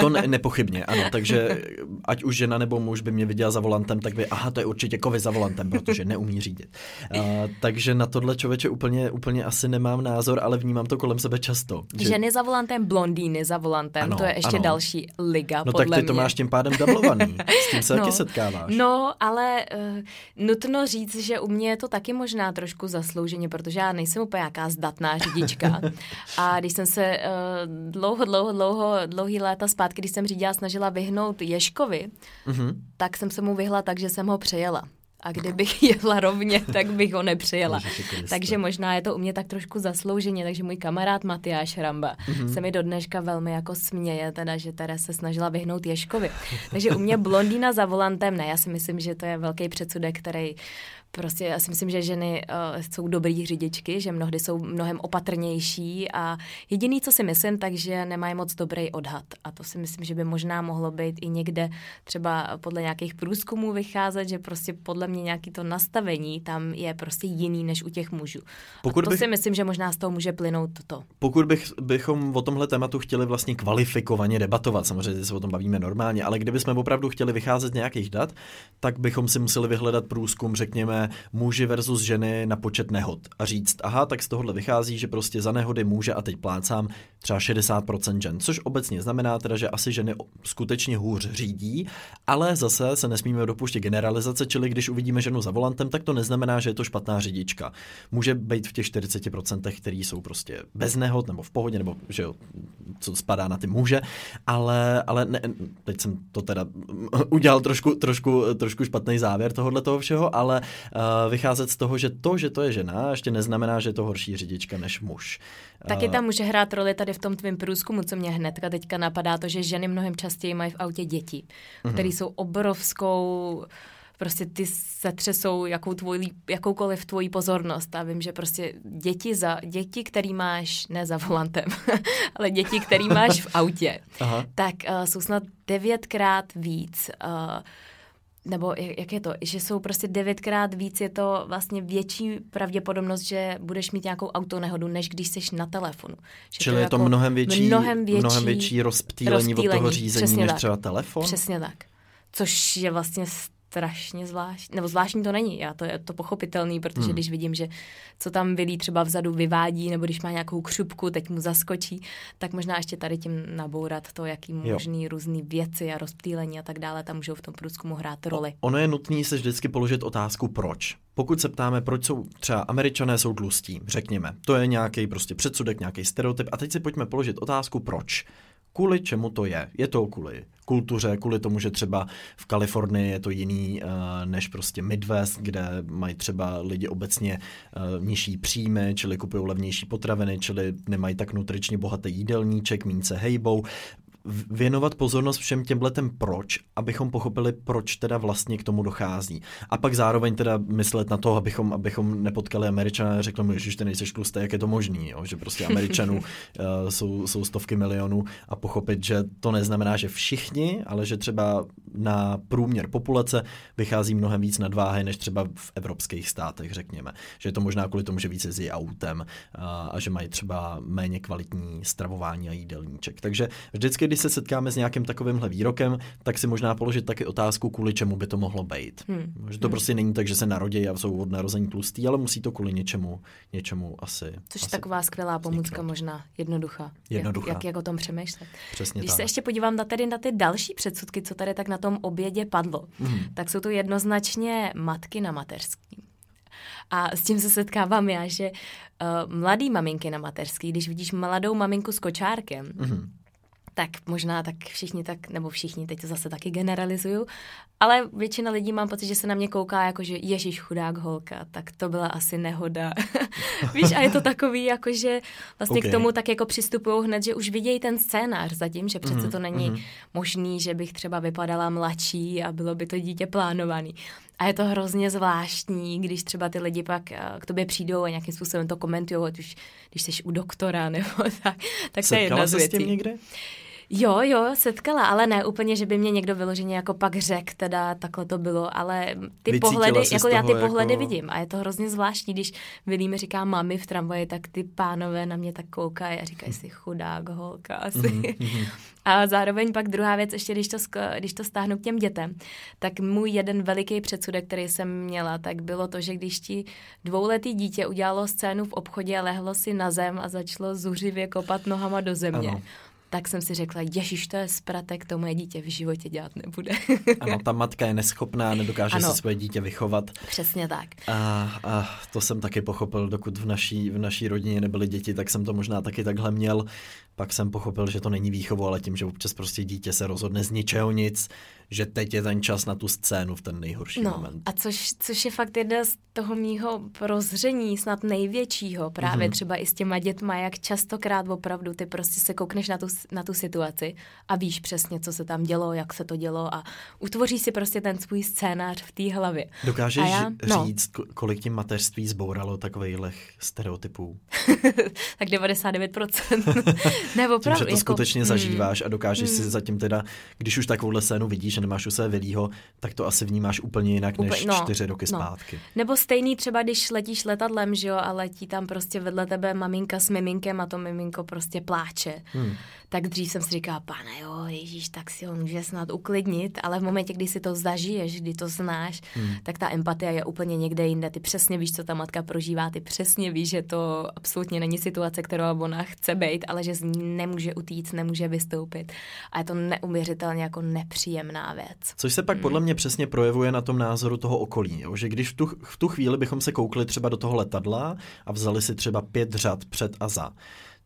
to ne, nepochybně, ano. Takže ať už žena nebo muž by mě viděla za volantem, tak by, aha, to je určitě kovy za volantem volantem, protože neumí řídit. Uh, takže na tohle člověče úplně, úplně asi nemám názor, ale vnímám to kolem sebe často. Že... Ženy za volantem, blondýny za volantem, ano, to je ještě ano. další liga, No podle tak ty mě. to máš tím pádem dublovaný, s tím se no, taky setkáváš. No, ale uh, nutno říct, že u mě je to taky možná trošku zaslouženě, protože já nejsem úplně nějaká zdatná řidička. A když jsem se uh, dlouho, dlouho, dlouho, dlouhý léta zpátky, když jsem řídila, snažila vyhnout Ješkovi, mm-hmm. tak jsem se mu vyhla tak, že jsem ho přejela a kdybych jela rovně, tak bych ho nepřijela. takže možná je to u mě tak trošku zaslouženě, takže můj kamarád Matyáš Ramba mm-hmm. se mi do dneška velmi jako směje, teda, že teda se snažila vyhnout Ješkovi. Takže u mě blondýna za volantem ne, já si myslím, že to je velký předsudek, který prostě já si myslím, že ženy uh, jsou dobrý řidičky, že mnohdy jsou mnohem opatrnější a jediný, co si myslím, takže nemají moc dobrý odhad. A to si myslím, že by možná mohlo být i někde třeba podle nějakých průzkumů vycházet, že prostě podle mě nějaký to nastavení tam je prostě jiný než u těch mužů. Pokud a to bych, si myslím, že možná z toho může plynout to. Pokud bych, bychom o tomhle tématu chtěli vlastně kvalifikovaně debatovat, samozřejmě se o tom bavíme normálně, ale kdybychom opravdu chtěli vycházet z nějakých dat, tak bychom si museli vyhledat průzkum, řekněme, muži versus ženy na počet nehod a říct, aha, tak z tohohle vychází, že prostě za nehody může a teď plácám třeba 60% žen, což obecně znamená teda, že asi ženy skutečně hůř řídí, ale zase se nesmíme dopuštět generalizace, čili když uvidíme ženu za volantem, tak to neznamená, že je to špatná řidička. Může být v těch 40%, který jsou prostě bez nehod nebo v pohodě, nebo že jo, co spadá na ty muže, ale, ale ne, teď jsem to teda udělal trošku, trošku, trošku špatný závěr tohohle toho všeho, ale vycházet z toho, že to, že to je žena, ještě neznamená, že je to horší řidička než muž. Taky tam může hrát roli tady v tom tvém průzkumu, co mě hnedka teďka napadá, to, že ženy mnohem častěji mají v autě děti, mm-hmm. které jsou obrovskou prostě ty setřesou jakou tvoj, jakoukoliv tvoji pozornost a vím, že prostě děti, za, děti, který máš, ne za volantem, ale děti, který máš v autě, Aha. tak uh, jsou snad devětkrát víc uh, nebo jak je to, že jsou prostě devětkrát víc, je to vlastně větší pravděpodobnost, že budeš mít nějakou autonehodu, než když jsi na telefonu. Že Čili to je jako to mnohem větší, mnohem větší, mnohem větší rozptýlení, rozptýlení od toho řízení, než tak. třeba telefon? Přesně tak. Což je vlastně strašně zvláštní, nebo zvláštní to není, já to je to pochopitelný, protože hmm. když vidím, že co tam Vilí třeba vzadu vyvádí, nebo když má nějakou křupku, teď mu zaskočí, tak možná ještě tady tím nabourat to, jaký možný různý věci a rozptýlení a tak dále, tam můžou v tom průzkumu hrát roli. O, ono je nutné se vždycky položit otázku proč. Pokud se ptáme, proč jsou třeba američané jsou tlustí, řekněme, to je nějaký prostě předsudek, nějaký stereotyp a teď si pojďme položit otázku proč kvůli čemu to je. Je to kvůli kultuře, kvůli tomu, že třeba v Kalifornii je to jiný uh, než prostě Midwest, kde mají třeba lidi obecně uh, nižší příjmy, čili kupují levnější potraviny, čili nemají tak nutričně bohatý jídelníček, méně se hejbou věnovat pozornost všem těmhletem proč, abychom pochopili, proč teda vlastně k tomu dochází. A pak zároveň teda myslet na to, abychom, abychom nepotkali Američana a řekli mu, že ty nejseš tlustý, jak je to možný, jo? že prostě Američanů uh, jsou, jsou stovky milionů a pochopit, že to neznamená, že všichni, ale že třeba na průměr populace vychází mnohem víc nadváhy, než třeba v evropských státech, řekněme. Že je to možná kvůli tomu, že více jezdí autem uh, a že mají třeba méně kvalitní stravování a jídelníček. Takže vždycky, když se setkáme s nějakým takovýmhle výrokem, tak si možná položit taky otázku, kvůli čemu by to mohlo být. Hmm. Že to hmm. prostě není tak, že se narodí a jsou od narození tlustý, ale musí to kvůli něčemu, něčemu asi. Což asi je taková skvělá pomůcka, vzniknout. možná jednoduchá. Jednoduchá. Jak, jak, jak o tom přemýšlet. Přesně Když tak. se ještě podívám na, tedy na ty další předsudky, co tady tak na tom obědě padlo, hmm. tak jsou to jednoznačně matky na mateřský. A s tím se setkávám já, že uh, mladý maminky na mateřský, když vidíš mladou maminku s kočárkem, mm-hmm tak možná tak všichni tak, nebo všichni, teď to zase taky generalizuju, ale většina lidí mám pocit, že se na mě kouká jako, že ježíš chudák holka, tak to byla asi nehoda. Víš, a je to takový, jako že vlastně okay. k tomu tak jako přistupují hned, že už vidějí ten scénář zatím, že přece mm-hmm. to není mm-hmm. možný, že bych třeba vypadala mladší a bylo by to dítě plánovaný. A je to hrozně zvláštní, když třeba ty lidi pak eh, k tobě přijdou a nějakým způsobem to komentují, ať už když jsi u doktora nebo tak. Tak to je jedna z věcí. někde? Jo, jo, setkala, ale ne úplně, že by mě někdo vyloženě jako pak řekl, teda takhle to bylo, ale ty Vycítila pohledy, jako já ty jako... pohledy vidím a je to hrozně zvláštní, když Vilí mi říká mami v tramvaji, tak ty pánové na mě tak koukají a říkají si chudák holka asi. Mm-hmm. A zároveň pak druhá věc, ještě když to, když to stáhnu k těm dětem, tak můj jeden veliký předsudek, který jsem měla, tak bylo to, že když ti dvouletý dítě udělalo scénu v obchodě a lehlo si na zem a začalo zuřivě kopat nohama do země, ano tak jsem si řekla, ježiš, to je spratek, to moje dítě v životě dělat nebude. ano, ta matka je neschopná, nedokáže ano, si svoje dítě vychovat. Přesně tak. A, a to jsem taky pochopil, dokud v naší, v naší rodině nebyly děti, tak jsem to možná taky takhle měl. Pak jsem pochopil, že to není výchovo, ale tím, že občas prostě dítě se rozhodne z ničeho nic, že teď je ten čas na tu scénu v ten nejhorší no, moment. A což, což je fakt jedna z toho mýho prozření, snad největšího, právě mm-hmm. třeba i s těma dětma, jak častokrát opravdu ty prostě se koukneš na tu, na tu situaci a víš přesně, co se tam dělo, jak se to dělo a utvoříš si prostě ten svůj scénář v té hlavě. Dokážeš já, no. říct, kolik tím mateřství zbouralo takových stereotypů? tak 99%. ne, opravdu. Tím, že to jako, skutečně mm, zažíváš a dokážeš mm. si zatím teda, když už takovouhle scénu vidíš, že nemáš u sebe velího, tak to asi vnímáš úplně jinak než no, čtyři roky no. zpátky. Nebo stejný třeba, když letíš letadlem, že jo, a letí tam prostě vedle tebe maminka s miminkem a to miminko prostě pláče. Hmm tak dřív jsem si říkala, pane jo, ježíš, tak si ho může snad uklidnit, ale v momentě, kdy si to zažiješ, kdy to znáš, hmm. tak ta empatie je úplně někde jinde. Ty přesně víš, co ta matka prožívá, ty přesně víš, že to absolutně není situace, kterou ona chce být, ale že z ní nemůže utíct, nemůže vystoupit. A je to neuměřitelně jako nepříjemná věc. Což se pak hmm. podle mě přesně projevuje na tom názoru toho okolí, jo? že když v tu, v tu chvíli bychom se koukli třeba do toho letadla a vzali si třeba pět řad před a za,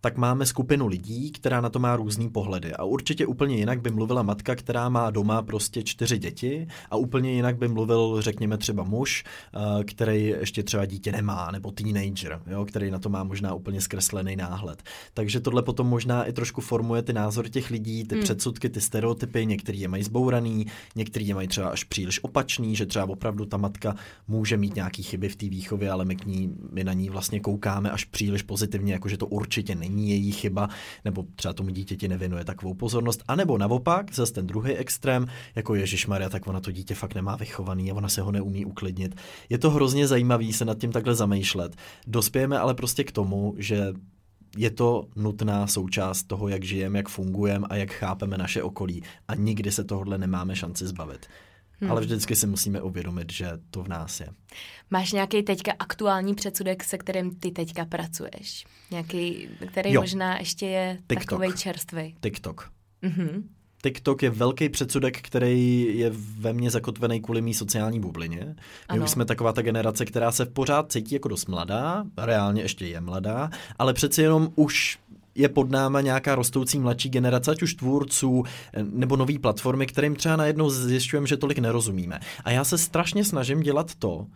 tak máme skupinu lidí, která na to má různý pohledy. A určitě úplně jinak by mluvila matka, která má doma prostě čtyři děti a úplně jinak by mluvil, řekněme, třeba muž, eh, který ještě třeba dítě nemá, nebo teenager, jo, který na to má možná úplně zkreslený náhled. Takže tohle potom možná i trošku formuje ty názory těch lidí, ty hmm. předsudky, ty stereotypy, některý je mají zbouraný, některý je mají třeba až příliš opačný, že třeba opravdu ta matka může mít nějaký chyby v té výchově, ale my, k ní, my na ní vlastně koukáme až příliš pozitivně, jakože to určitě není není její chyba, nebo třeba tomu dítěti nevěnuje takovou pozornost, anebo naopak, zase ten druhý extrém, jako Ježíš Maria, tak ona to dítě fakt nemá vychovaný a ona se ho neumí uklidnit. Je to hrozně zajímavý se nad tím takhle zamýšlet. Dospějeme ale prostě k tomu, že je to nutná součást toho, jak žijeme, jak fungujeme a jak chápeme naše okolí. A nikdy se tohle nemáme šanci zbavit. Hmm. Ale vždycky si musíme uvědomit, že to v nás je. Máš nějaký teďka aktuální předsudek, se kterým ty teďka pracuješ? Nějaký, který jo. možná ještě je TikTok. takovej čerstvý? TikTok. Mm-hmm. TikTok je velký předsudek, který je ve mně zakotvený kvůli mý sociální bublině. My ano. už jsme taková ta generace, která se v pořád cítí jako dost mladá, reálně ještě je mladá, ale přeci jenom už je pod náma nějaká rostoucí mladší generace, ať už tvůrců nebo nové platformy, kterým třeba najednou zjišťujeme, že tolik nerozumíme. A já se strašně snažím dělat to,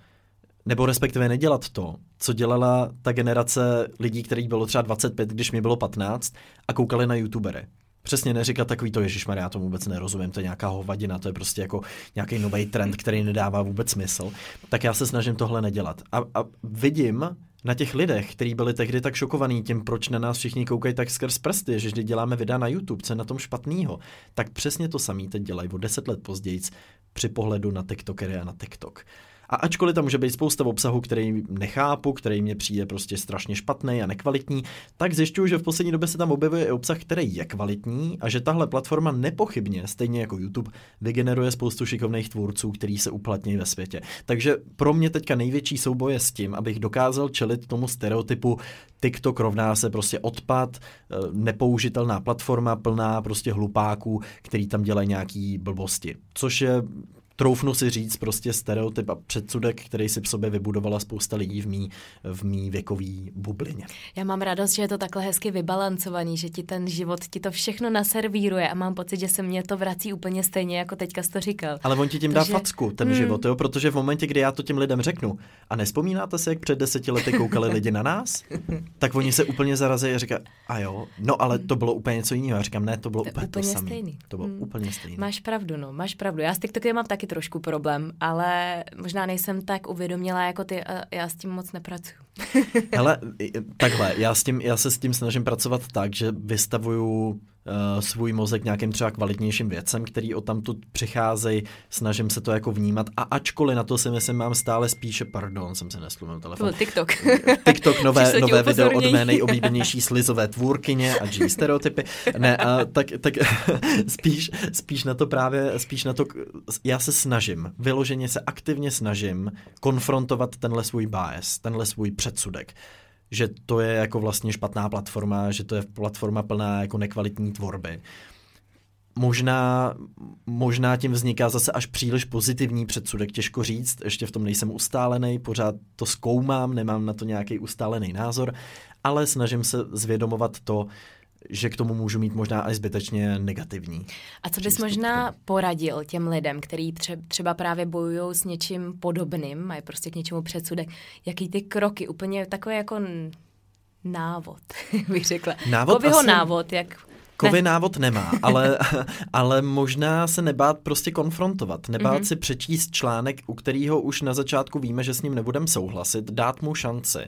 nebo respektive nedělat to, co dělala ta generace lidí, kterých bylo třeba 25, když mi bylo 15 a koukali na youtubery. Přesně neříkat takový to, Ježíš já tomu vůbec nerozumím, to je nějaká hovadina, to je prostě jako nějaký nový trend, který nedává vůbec smysl. Tak já se snažím tohle nedělat. A, a vidím, na těch lidech, kteří byli tehdy tak šokovaní tím, proč na nás všichni koukají tak skrz prsty, že vždy děláme videa na YouTube, co je na tom špatného, tak přesně to samý teď dělají o deset let později při pohledu na TikTokery a na TikTok. A ačkoliv tam může být spousta obsahu, který nechápu, který mě přijde prostě strašně špatný a nekvalitní, tak zjišťuju, že v poslední době se tam objevuje i obsah, který je kvalitní a že tahle platforma nepochybně, stejně jako YouTube, vygeneruje spoustu šikovných tvůrců, který se uplatní ve světě. Takže pro mě teďka největší souboj je s tím, abych dokázal čelit tomu stereotypu TikTok rovná se prostě odpad, eh, nepoužitelná platforma plná prostě hlupáků, který tam dělají nějaký blbosti. Což je troufnu si říct, prostě stereotyp a předsudek, který si v sobě vybudovala spousta lidí v mý, v mý věkový bublině. Já mám radost, že je to takhle hezky vybalancovaný, že ti ten život ti to všechno naservíruje a mám pocit, že se mě to vrací úplně stejně, jako teďka jsi to říkal. Ale on ti tím Takže... dá facku, ten hmm. život, jo? protože v momentě, kdy já to těm lidem řeknu, a nespomínáte si, jak před deseti lety koukali lidi na nás, tak oni se úplně zarazí a říkají, a jo, no ale to bylo úplně něco jiného. Já říkám, ne, to bylo to úplně, úplně to samé. Stejný. To bylo hmm. úplně stejné. Máš pravdu, no, máš pravdu. Já s TikTokem mám taky taky trošku problém, ale možná nejsem tak uvědomila jako ty a já s tím moc nepracuju. Hele, takhle, já, s tím, já se s tím snažím pracovat tak, že vystavuju svůj mozek nějakým třeba kvalitnějším věcem, který o tamtud přicházejí, snažím se to jako vnímat a ačkoliv na to si myslím, mám stále spíše, pardon, jsem se neslumil telefon. To TikTok. TikTok, nové, nové video od mé nejoblíbenější slizové tvůrkyně a G stereotypy. Ne, uh, tak, tak spíš, spíš na to právě, spíš na to, já se snažím, vyloženě se aktivně snažím konfrontovat tenhle svůj bias, tenhle svůj předsudek že to je jako vlastně špatná platforma, že to je platforma plná jako nekvalitní tvorby. Možná, možná tím vzniká zase až příliš pozitivní předsudek, těžko říct, ještě v tom nejsem ustálený, pořád to zkoumám, nemám na to nějaký ustálený názor, ale snažím se zvědomovat to, že k tomu můžu mít možná až zbytečně negativní. A co bys možná poradil těm lidem, kteří třeba právě bojují s něčím podobným, mají prostě k něčemu předsudek, jaký ty kroky, úplně takové jako návod, bych řekla. Návod Kovyho asi... návod, jak Kovy ne. návod nemá, ale, ale možná se nebát prostě konfrontovat, nebát mm-hmm. si přečíst článek, u kterého už na začátku víme, že s ním nebudeme souhlasit, dát mu šanci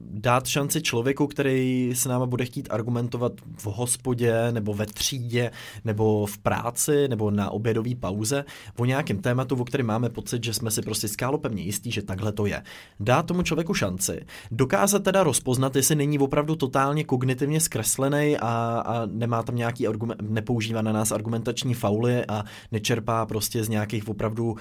dát šanci člověku, který s náma bude chtít argumentovat v hospodě, nebo ve třídě, nebo v práci, nebo na obědové pauze o nějakém tématu, o kterém máme pocit, že jsme si prostě skálopevně jistí, že takhle to je. Dát tomu člověku šanci. Dokázat teda rozpoznat, jestli není opravdu totálně kognitivně zkreslený a, a nemá tam nějaký argument, nepoužívá na nás argumentační fauly a nečerpá prostě z nějakých opravdu uh,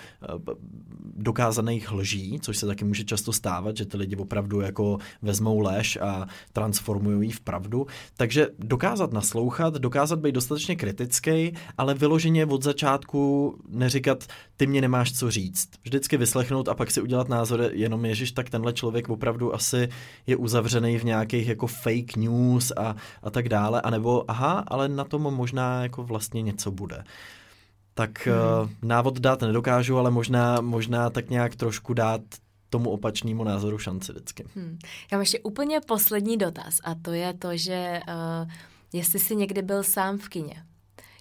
dokázaných lží, což se taky může často stávat, že ty lidi opravdu jako vezmou lež a transformují ji v pravdu. Takže dokázat naslouchat, dokázat být dostatečně kritický, ale vyloženě od začátku neříkat, ty mě nemáš co říct. Vždycky vyslechnout a pak si udělat názor, jenom ježiš, tak tenhle člověk opravdu asi je uzavřený v nějakých jako fake news a, a tak dále, anebo aha, ale na tom možná jako vlastně něco bude tak hmm. uh, návod dát nedokážu, ale možná, možná tak nějak trošku dát tomu opačnému názoru šanci vždycky. Hmm. Já mám ještě úplně poslední dotaz a to je to, že uh, jestli jsi někdy byl sám v kině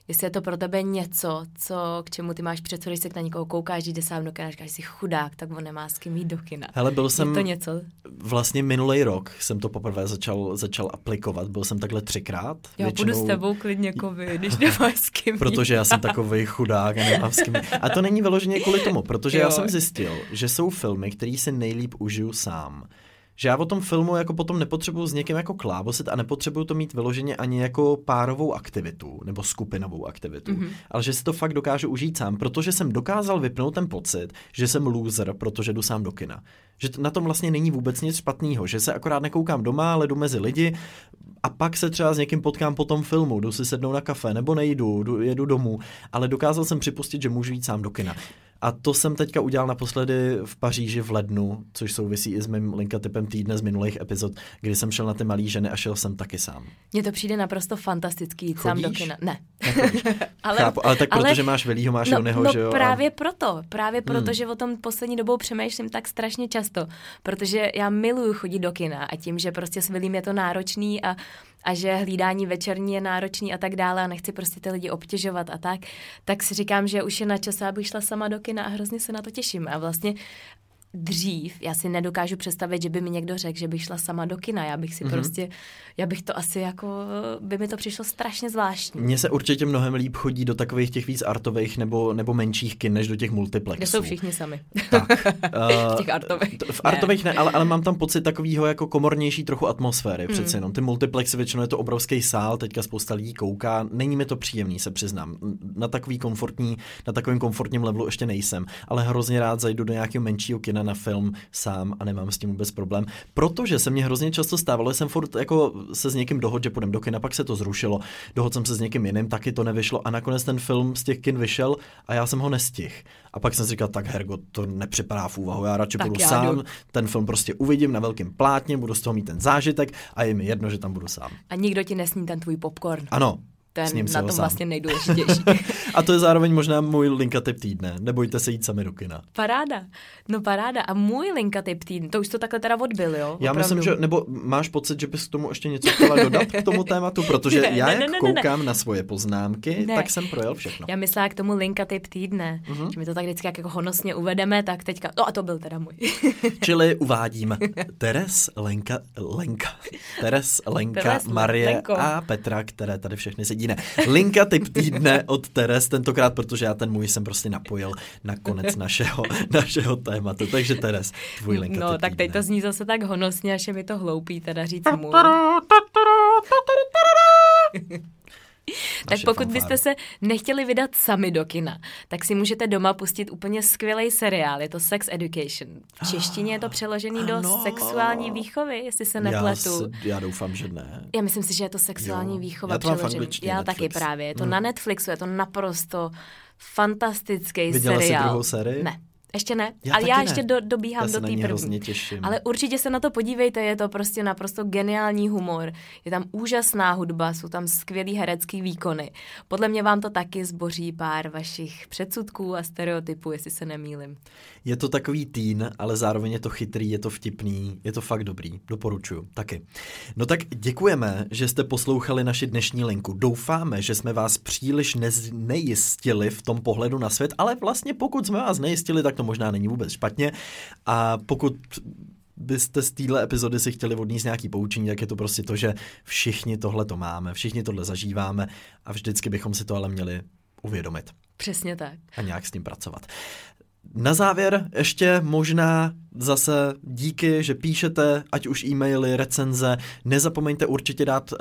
jestli je to pro tebe něco, co, k čemu ty máš před, když se na někoho koukáš, jde sám do kina, říkáš si chudák, tak on nemá s kým jít do kina. Hele, byl jsem, je to něco? vlastně minulý rok jsem to poprvé začal, začal aplikovat, byl jsem takhle třikrát. Já většinou... budu s tebou klidně kovy, když nemáš s kým Protože já jsem takový chudák a nemám s kým A to není vyloženě kvůli tomu, protože jo. já jsem zjistil, že jsou filmy, které si nejlíp užiju sám že já o tom filmu jako potom nepotřebuju s někým jako klábosit a nepotřebuju to mít vyloženě ani jako párovou aktivitu nebo skupinovou aktivitu, mm-hmm. ale že si to fakt dokážu užít sám, protože jsem dokázal vypnout ten pocit, že jsem loser, protože jdu sám do kina. Že na tom vlastně není vůbec nic špatného, že se akorát nekoukám doma, ale jdu mezi lidi a pak se třeba s někým potkám po tom filmu, jdu si sednout na kafe nebo nejdu, jdu, jedu domů, ale dokázal jsem připustit, že můžu jít sám do kina. A to jsem teďka udělal naposledy v Paříži v lednu, což souvisí i s mým linkatypem týdne z minulých epizod, kdy jsem šel na ty malé ženy a šel jsem taky sám. Mně to přijde naprosto fantastický jít sám do kina. Ne. ale, Chápu, ale tak ale, protože máš velího, máš no, oného, no, že jo? právě a... proto, právě proto, hmm. že o tom poslední dobou přemýšlím tak strašně často, protože já miluju chodit do kina a tím, že prostě s Vilím je to náročný a a že hlídání večerní je náročný a tak dále a nechci prostě ty lidi obtěžovat a tak, tak si říkám, že už je na čase, abych šla sama do kina a hrozně se na to těším. A vlastně dřív, já si nedokážu představit, že by mi někdo řekl, že bych šla sama do kina. Já bych si mm-hmm. prostě, já bych to asi jako, by mi to přišlo strašně zvláštní. Mně se určitě mnohem líp chodí do takových těch víc artových nebo, nebo menších kin, než do těch multiplexů. Kde jsou všichni sami. Tak. v těch artových. V artových ne, ne ale, ale mám tam pocit takového jako komornější trochu atmosféry, mm. přece jenom. Ty multiplexy většinou je to obrovský sál, teďka spousta lidí kouká, není mi to příjemný, se přiznám. Na takový komfortní, na takovém komfortním levelu ještě nejsem, ale hrozně rád zajdu do nějakého menšího kina na film sám a nemám s tím vůbec problém, protože se mě hrozně často stávalo, že jsem furt jako se s někým dohodl, že půjdem do kina, pak se to zrušilo, dohodl jsem se s někým jiným, taky to nevyšlo a nakonec ten film z těch kin vyšel a já jsem ho nestihl. A pak jsem si říkal, tak Hergo, to nepřipadá v úvahu, já radši tak budu já sám, jdu. ten film prostě uvidím na velkém plátně, budu z toho mít ten zážitek a je mi jedno, že tam budu sám. A nikdo ti nesní ten tvůj popcorn. Ano, ten na tom sám. vlastně nejdůležitější. a to je zároveň možná můj linka typ týdne. Nebojte se jít sami do kina. Paráda. No paráda. A můj linka typ týdne, to už to takhle teda odbyl, jo? Já myslím, že, nebo máš pocit, že bys k tomu ještě něco chtěla dodat k tomu tématu, protože ne, já ne, jak ne, ne, koukám ne. na svoje poznámky, ne. tak jsem projel všechno. Já myslela k tomu linka typ týdne, uh-huh. že my to tak vždycky jak jako honosně uvedeme, tak teďka, no a to byl teda můj. Čili uvádím Teres, Lenka, Lenka, Teres, Lenka, Teres, Marie Lenko. a Petra, které tady všechny sedí ne. Linka typ týdne od Teres, tentokrát, protože já ten můj jsem prostě napojil na konec našeho, našeho tématu. Takže Teres, tvůj linka No, typ tak teď to zní zase tak honosně, až je mi to hloupý teda říct můj. tak pokud byste se nechtěli vydat sami do kina, tak si můžete doma pustit úplně skvělý seriál. Je to Sex Education. V češtině je to přeložený ano. do sexuální výchovy, jestli se nepletu. Já, já doufám, že ne. Já myslím si, že je to sexuální jo. výchova já to přeložený. Já Netflix. taky právě. Je to hmm. na Netflixu, je to naprosto fantastický Viděla seriál. Jsi druhou sérii? Ne. Ještě ne, Já ale já ne. ještě do, dobíhám Já do té ní první. těším. Ale určitě se na to podívejte, je to prostě naprosto geniální humor. Je tam úžasná hudba, jsou tam skvělý herecký výkony. Podle mě vám to taky zboří pár vašich předsudků a stereotypů, jestli se nemýlim. Je to takový teen, ale zároveň je to chytrý, je to vtipný, je to fakt dobrý. Doporučuju, taky. No tak děkujeme, že jste poslouchali naši dnešní linku. Doufáme, že jsme vás příliš nez- nejistili v tom pohledu na svět, ale vlastně pokud jsme vás nejistili, tak to možná není vůbec špatně. A pokud byste z téhle epizody si chtěli odníst nějaký poučení, tak je to prostě to, že všichni tohle to máme, všichni tohle zažíváme a vždycky bychom si to ale měli uvědomit Přesně tak. a nějak s tím pracovat. Na závěr ještě možná zase díky, že píšete, ať už e-maily, recenze. Nezapomeňte určitě dát uh,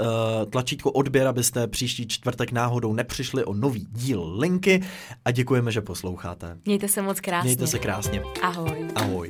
tlačítko odběr, abyste příští čtvrtek náhodou nepřišli o nový díl linky a děkujeme, že posloucháte. Mějte se moc krásně. Mějte se krásně. Ahoj. Ahoj.